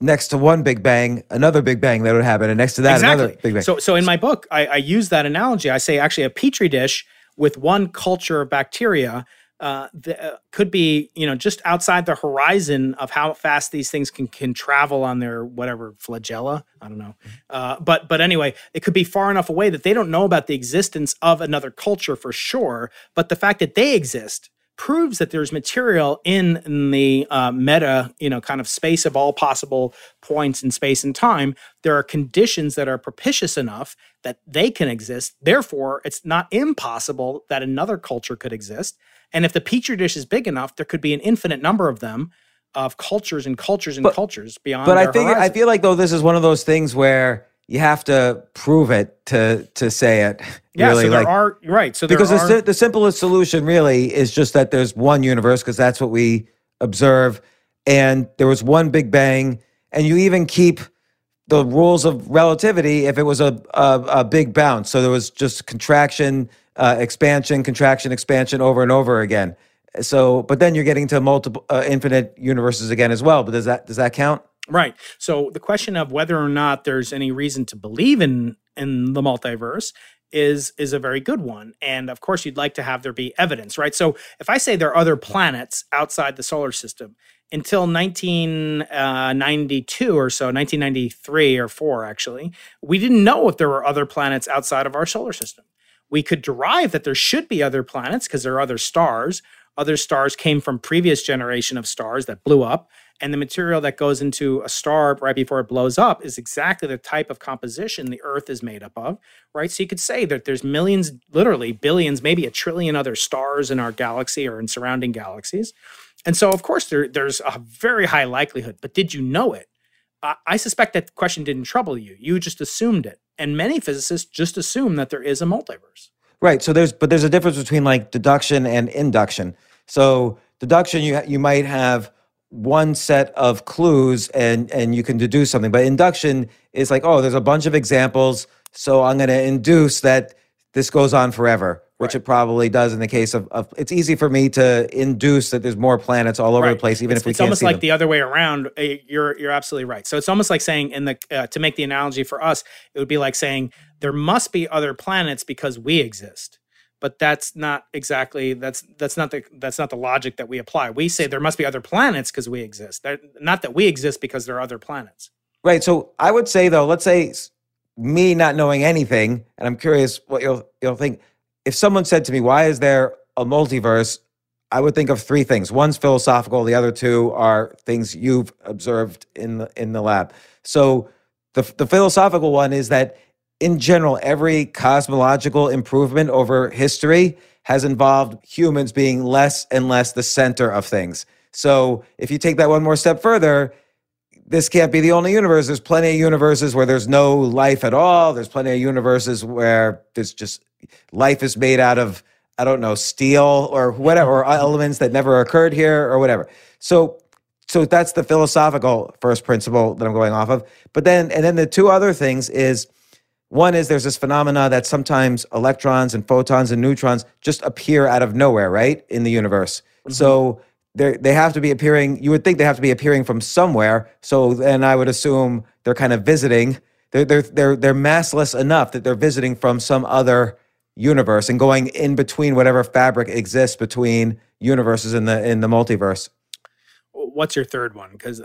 next to one Big Bang, another Big Bang that would happen, and next to that, exactly. another Big Bang. So, so in my book, I, I use that analogy. I say actually a petri dish with one culture of bacteria uh, the, uh, could be you know just outside the horizon of how fast these things can can travel on their whatever flagella i don't know uh, but but anyway it could be far enough away that they don't know about the existence of another culture for sure but the fact that they exist proves that there's material in, in the uh, meta, you know, kind of space of all possible points in space and time. There are conditions that are propitious enough that they can exist. Therefore, it's not impossible that another culture could exist. And if the petri dish is big enough, there could be an infinite number of them of cultures and cultures and but, cultures beyond. But I think horizon. I feel like though this is one of those things where you have to prove it to to say it. Yeah, really. so there like, are right. So because are, the, the simplest solution really is just that there's one universe because that's what we observe, and there was one Big Bang, and you even keep the rules of relativity if it was a a, a big bounce. So there was just contraction, uh, expansion, contraction, expansion over and over again. So, but then you're getting to multiple uh, infinite universes again as well. But does that does that count? Right. So the question of whether or not there's any reason to believe in in the multiverse is is a very good one and of course you'd like to have there be evidence right so if i say there are other planets outside the solar system until 1992 uh, or so 1993 or 4 actually we didn't know if there were other planets outside of our solar system we could derive that there should be other planets because there are other stars. Other stars came from previous generation of stars that blew up and the material that goes into a star right before it blows up is exactly the type of composition the earth is made up of right? So you could say that there's millions literally billions maybe a trillion other stars in our galaxy or in surrounding galaxies. And so of course there, there's a very high likelihood but did you know it? I, I suspect that question didn't trouble you. You just assumed it and many physicists just assume that there is a multiverse. Right so there's but there's a difference between like deduction and induction. So deduction you you might have one set of clues and and you can deduce something but induction is like oh there's a bunch of examples so i'm going to induce that this goes on forever which right. it probably does in the case of, of, it's easy for me to induce that there's more planets all over right. the place even it's, if we it's can't almost like them. the other way around uh, you're you're absolutely right so it's almost like saying in the uh, to make the analogy for us it would be like saying there must be other planets because we exist but that's not exactly that's that's not the that's not the logic that we apply. We say there must be other planets because we exist. Not that we exist because there are other planets. Right. So I would say though, let's say me not knowing anything, and I'm curious what you'll you'll think. If someone said to me, "Why is there a multiverse?" I would think of three things. One's philosophical. The other two are things you've observed in the in the lab. So the the philosophical one is that in general, every cosmological improvement over history has involved humans being less and less the center of things. So if you take that one more step further, this can't be the only universe. There's plenty of universes where there's no life at all. There's plenty of universes where there's just life is made out of I don't know steel or whatever or elements that never occurred here or whatever. So so that's the philosophical first principle that I'm going off of. But then and then the two other things is one is there's this phenomena that sometimes electrons and photons and neutrons just appear out of nowhere, right, in the universe. Mm-hmm. So they they have to be appearing. You would think they have to be appearing from somewhere. So then I would assume they're kind of visiting. They're they're they're they're massless enough that they're visiting from some other universe and going in between whatever fabric exists between universes in the in the multiverse. What's your third one? Because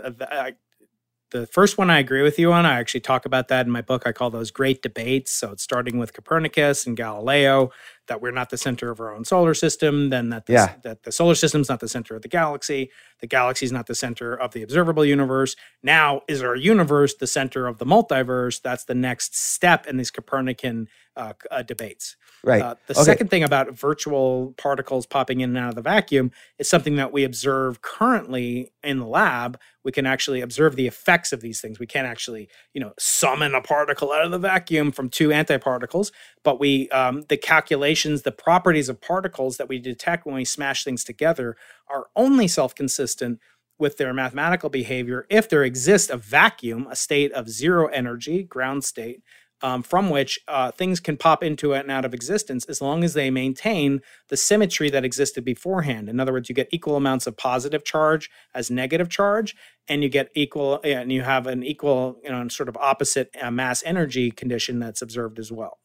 the first one I agree with you on. I actually talk about that in my book. I call those great debates. So it's starting with Copernicus and Galileo that we're not the center of our own solar system, then that the, yeah. that the solar system's not the center of the galaxy, the galaxy's not the center of the observable universe. Now, is our universe the center of the multiverse? That's the next step in these Copernican uh, uh, debates. Right. Uh, the okay. second thing about virtual particles popping in and out of the vacuum is something that we observe currently in the lab. We can actually observe the effects of these things. We can't actually, you know, summon a particle out of the vacuum from two antiparticles, but we um, the calculations, the properties of particles that we detect when we smash things together are only self-consistent with their mathematical behavior if there exists a vacuum, a state of zero energy, ground state, um, from which uh, things can pop into and out of existence as long as they maintain the symmetry that existed beforehand. In other words, you get equal amounts of positive charge as negative charge, and you get equal, and you have an equal, you know, sort of opposite uh, mass energy condition that's observed as well.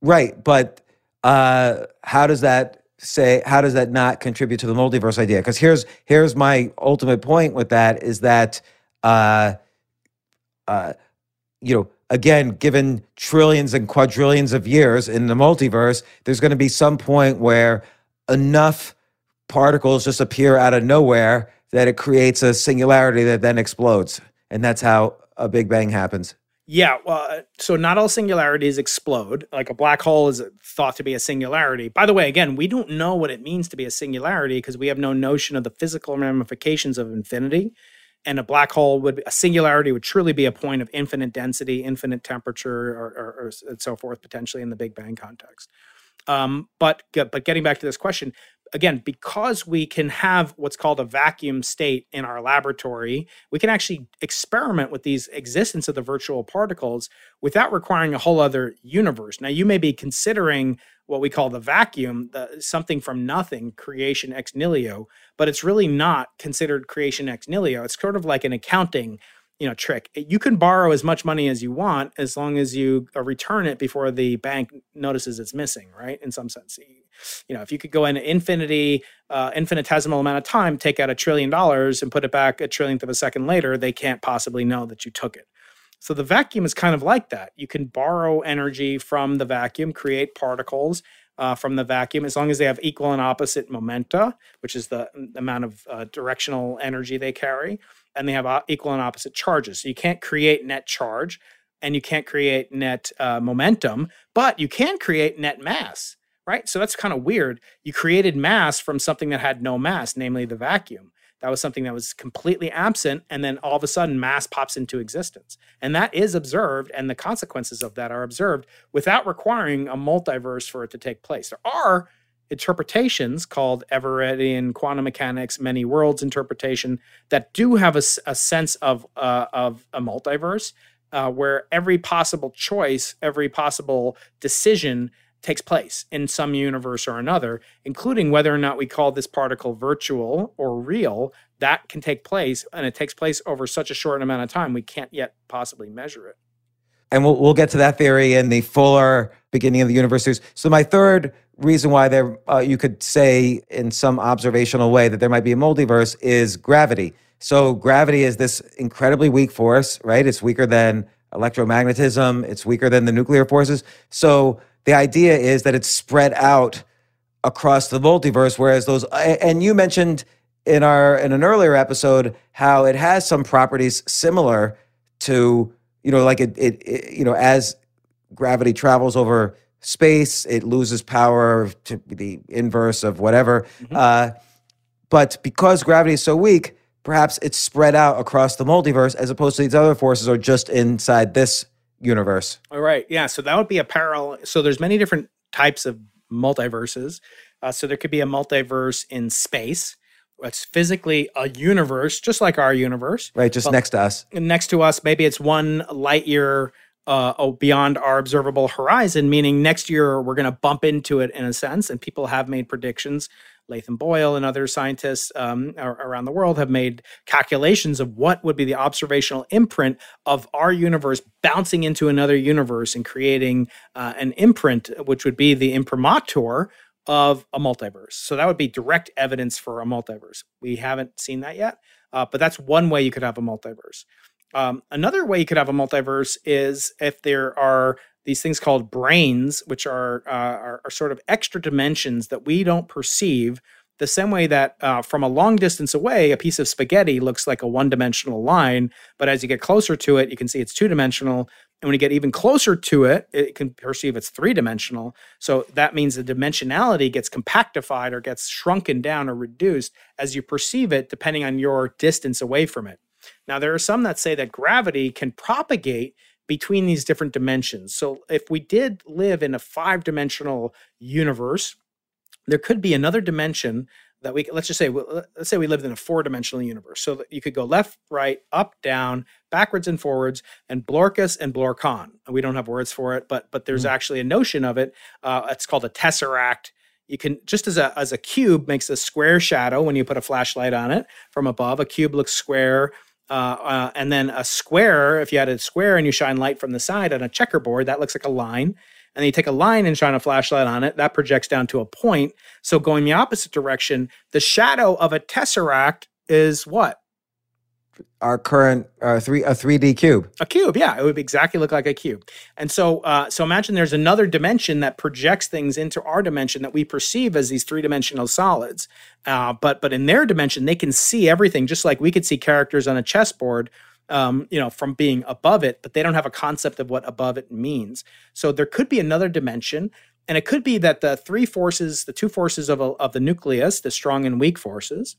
Right, but uh, how does that say? How does that not contribute to the multiverse idea? Because here's here's my ultimate point with that is that, uh, uh, you know again, given trillions and quadrillions of years in the multiverse, there's going to be some point where enough particles just appear out of nowhere that it creates a singularity that then explodes. And that's how a Big Bang happens. Yeah, well, uh, so not all singularities explode. Like a black hole is thought to be a singularity. By the way, again, we don't know what it means to be a singularity because we have no notion of the physical ramifications of infinity and a black hole would a singularity would truly be a point of infinite density, infinite temperature, or, or, or and so forth, potentially in the Big Bang context. Um, but but getting back to this question, again, because we can have what's called a vacuum state in our laboratory, we can actually experiment with these existence of the virtual particles without requiring a whole other universe. Now, you may be considering what we call the vacuum, the, something from nothing, creation ex nihilo, but it's really not considered creation ex nihilo. It's sort of like an accounting you know trick. You can borrow as much money as you want as long as you uh, return it before the bank notices it's missing right in some sense. You know if you could go in an infinity uh, infinitesimal amount of time take out a trillion dollars and put it back a trillionth of a second later they can't possibly know that you took it so the vacuum is kind of like that you can borrow energy from the vacuum create particles uh, from the vacuum as long as they have equal and opposite momenta which is the amount of uh, directional energy they carry and they have equal and opposite charges. So you can't create net charge and you can't create net uh, momentum, but you can create net mass, right? So that's kind of weird. You created mass from something that had no mass, namely the vacuum. That was something that was completely absent, and then all of a sudden, mass pops into existence. And that is observed, and the consequences of that are observed without requiring a multiverse for it to take place. There are interpretations called Everettian quantum mechanics, many worlds interpretation that do have a, a sense of uh, of a multiverse uh, where every possible choice, every possible decision takes place in some universe or another, including whether or not we call this particle virtual or real. That can take place, and it takes place over such a short amount of time we can't yet possibly measure it. And we'll we'll get to that theory in the fuller beginning of the universe. So my third reason why there uh, you could say in some observational way that there might be a multiverse is gravity. So gravity is this incredibly weak force, right? It's weaker than electromagnetism, it's weaker than the nuclear forces. So the idea is that it's spread out across the multiverse whereas those and you mentioned in our in an earlier episode how it has some properties similar to you know like it, it, it you know as gravity travels over space, it loses power to the inverse of whatever. Mm-hmm. Uh, but because gravity is so weak, perhaps it's spread out across the multiverse as opposed to these other forces are just inside this universe. All right. Yeah. So that would be a parallel. So there's many different types of multiverses. Uh, so there could be a multiverse in space. It's physically a universe, just like our universe. Right, just next to us. next to us, maybe it's one light year uh, oh, beyond our observable horizon, meaning next year we're going to bump into it in a sense. And people have made predictions. Latham Boyle and other scientists um, around the world have made calculations of what would be the observational imprint of our universe bouncing into another universe and creating uh, an imprint, which would be the imprimatur of a multiverse. So that would be direct evidence for a multiverse. We haven't seen that yet, uh, but that's one way you could have a multiverse. Um, another way you could have a multiverse is if there are these things called branes, which are, uh, are are sort of extra dimensions that we don't perceive. The same way that uh, from a long distance away, a piece of spaghetti looks like a one-dimensional line, but as you get closer to it, you can see it's two-dimensional. And when you get even closer to it, it can perceive it's three-dimensional. So that means the dimensionality gets compactified or gets shrunken down or reduced as you perceive it, depending on your distance away from it. Now, there are some that say that gravity can propagate between these different dimensions. So, if we did live in a five dimensional universe, there could be another dimension that we let's just say let's say we lived in a four dimensional universe. So that you could go left right up down backwards and forwards and blorkus and blorkon we don't have words for it but but there's actually a notion of it. Uh, it's called a tesseract. You can just as a as a cube makes a square shadow when you put a flashlight on it from above a cube looks square uh, uh, and then a square if you had a square and you shine light from the side on a checkerboard that looks like a line. And then you take a line and shine a flashlight on it that projects down to a point. So going the opposite direction the shadow of a tesseract is what Our current uh, three a 3D cube. a cube yeah it would exactly look like a cube. And so uh, so imagine there's another dimension that projects things into our dimension that we perceive as these three-dimensional solids. Uh, but but in their dimension they can see everything just like we could see characters on a chessboard um, you know from being above it but they don't have a concept of what above it means. So there could be another dimension and it could be that the three forces the two forces of, a, of the nucleus the strong and weak forces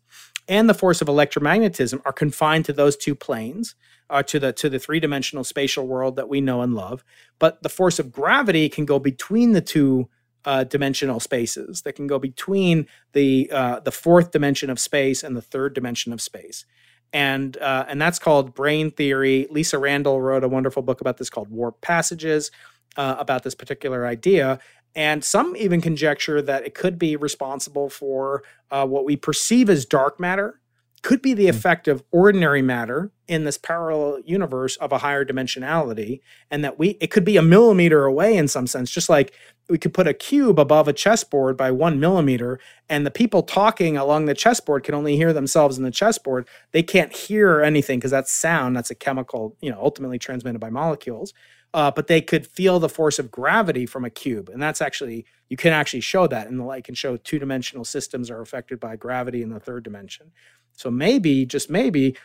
and the force of electromagnetism are confined to those two planes, uh, to the to the three dimensional spatial world that we know and love. But the force of gravity can go between the two uh, dimensional spaces. That can go between the uh, the fourth dimension of space and the third dimension of space. And uh, and that's called brane theory. Lisa Randall wrote a wonderful book about this called Warp Passages, uh, about this particular idea. And some even conjecture that it could be responsible for uh, what we perceive as dark matter, could be the effect of ordinary matter in this parallel universe of a higher dimensionality, and that we it could be a millimeter away in some sense, just like we could put a cube above a chessboard by one millimeter, and the people talking along the chessboard can only hear themselves in the chessboard. They can't hear anything because that's sound. That's a chemical, you know, ultimately transmitted by molecules uh, but they could feel the force of gravity from a cube. And that's actually, you can actually show that. And the light can show two dimensional systems are affected by gravity in the third dimension. So maybe, just maybe,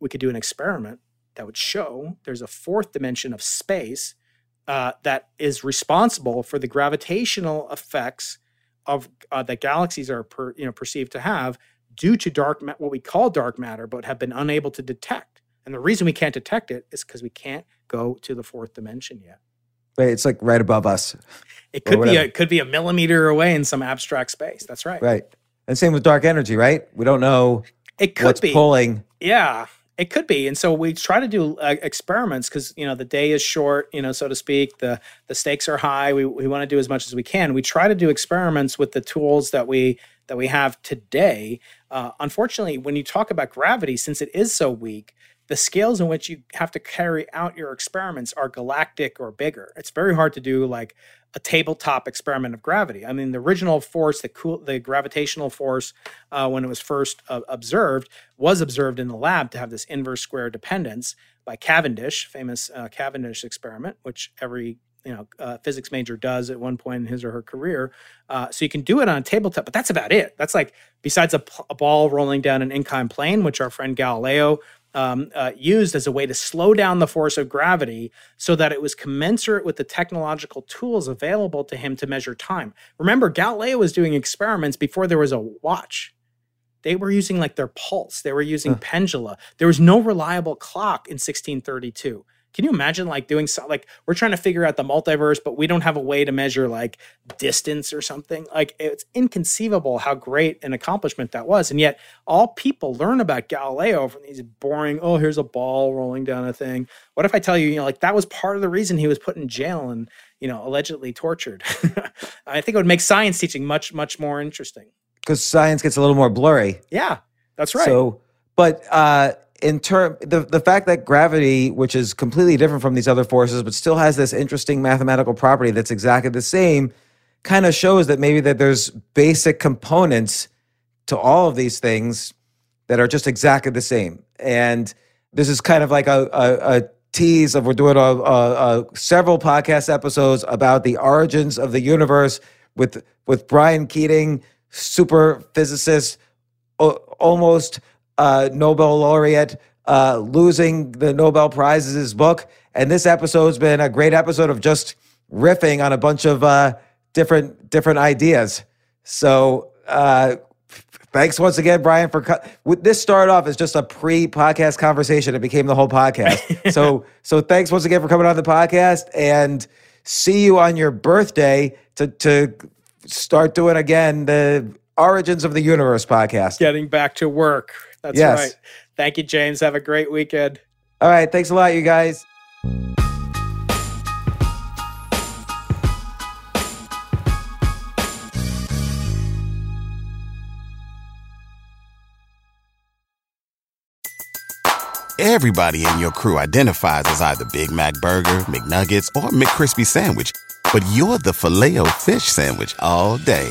we could do an experiment that would show there's a fourth dimension of space uh, that is responsible for the gravitational effects of uh, that galaxies are per, you know perceived to have due to dark ma- what we call dark matter, but have been unable to detect. And the reason we can't detect it is because we can't go to the fourth dimension yet. Right, it's like right above us. It could be a, it could be a millimeter away in some abstract space. That's right. Right. And same with dark energy, right? We don't know It could what's be. pulling. Yeah, it could be. And so we try to do uh, experiments because you know the day is short, you know, so to speak. The the stakes are high. We we want to do as much as we can. We try to do experiments with the tools that we that we have today. Uh, unfortunately, when you talk about gravity, since it is so weak, the scales in which you have to carry out your experiments are galactic or bigger. It's very hard to do like a tabletop experiment of gravity. I mean, the original force, the cool, the gravitational force, uh, when it was first uh, observed, was observed in the lab to have this inverse square dependence by Cavendish, famous uh, Cavendish experiment, which every you know uh, physics major does at one point in his or her career. Uh, so you can do it on a tabletop, but that's about it. That's like besides a, a ball rolling down an inclined plane, which our friend Galileo um, uh, used as a way to slow down the force of gravity so that it was commensurate with the technological tools available to him to measure time. Remember, Galileo was doing experiments before there was a watch. they were using like their pulse. They were using pendula. There was no reliable clock in 1632. Can you imagine like doing so like we're trying to figure out the multiverse, but we don't have a way to measure like distance or something? Like it's inconceivable how great an accomplishment that was. And yet all people learn about Galileo from these boring, oh, here's a ball rolling down a thing. What if I tell you, you know, like that was part of the reason he was put in jail and, you know, allegedly tortured? I think it would make science teaching much, much more interesting. Because science gets a little more blurry. Yeah, that's right. So, but uh, in term the the fact that gravity, which is completely different from these other forces, but still has this interesting mathematical property that's exactly the same, kind of shows that maybe that there's basic components to all of these things that are just exactly the same. And this is kind of like a, a, a tease of we're doing a, a, a several podcast episodes about the origins of the universe with with Brian Keating, super physicist, o- almost uh, Nobel laureate, uh, losing the Nobel Prize is his book. And this episode's been a great episode of just riffing on a bunch of uh, different different ideas. So uh, thanks once again, Brian, for with- this started off as just a pre-podcast conversation. It became the whole podcast. so so thanks once again for coming on the podcast and see you on your birthday to to start doing again the origins of the universe podcast. Getting back to work. That's Yes. right. Thank you, James. Have a great weekend. All right, thanks a lot, you guys. Everybody in your crew identifies as either Big Mac Burger, McNuggets, or McCrispy Sandwich. But you're the Filet-O-Fish Sandwich all day.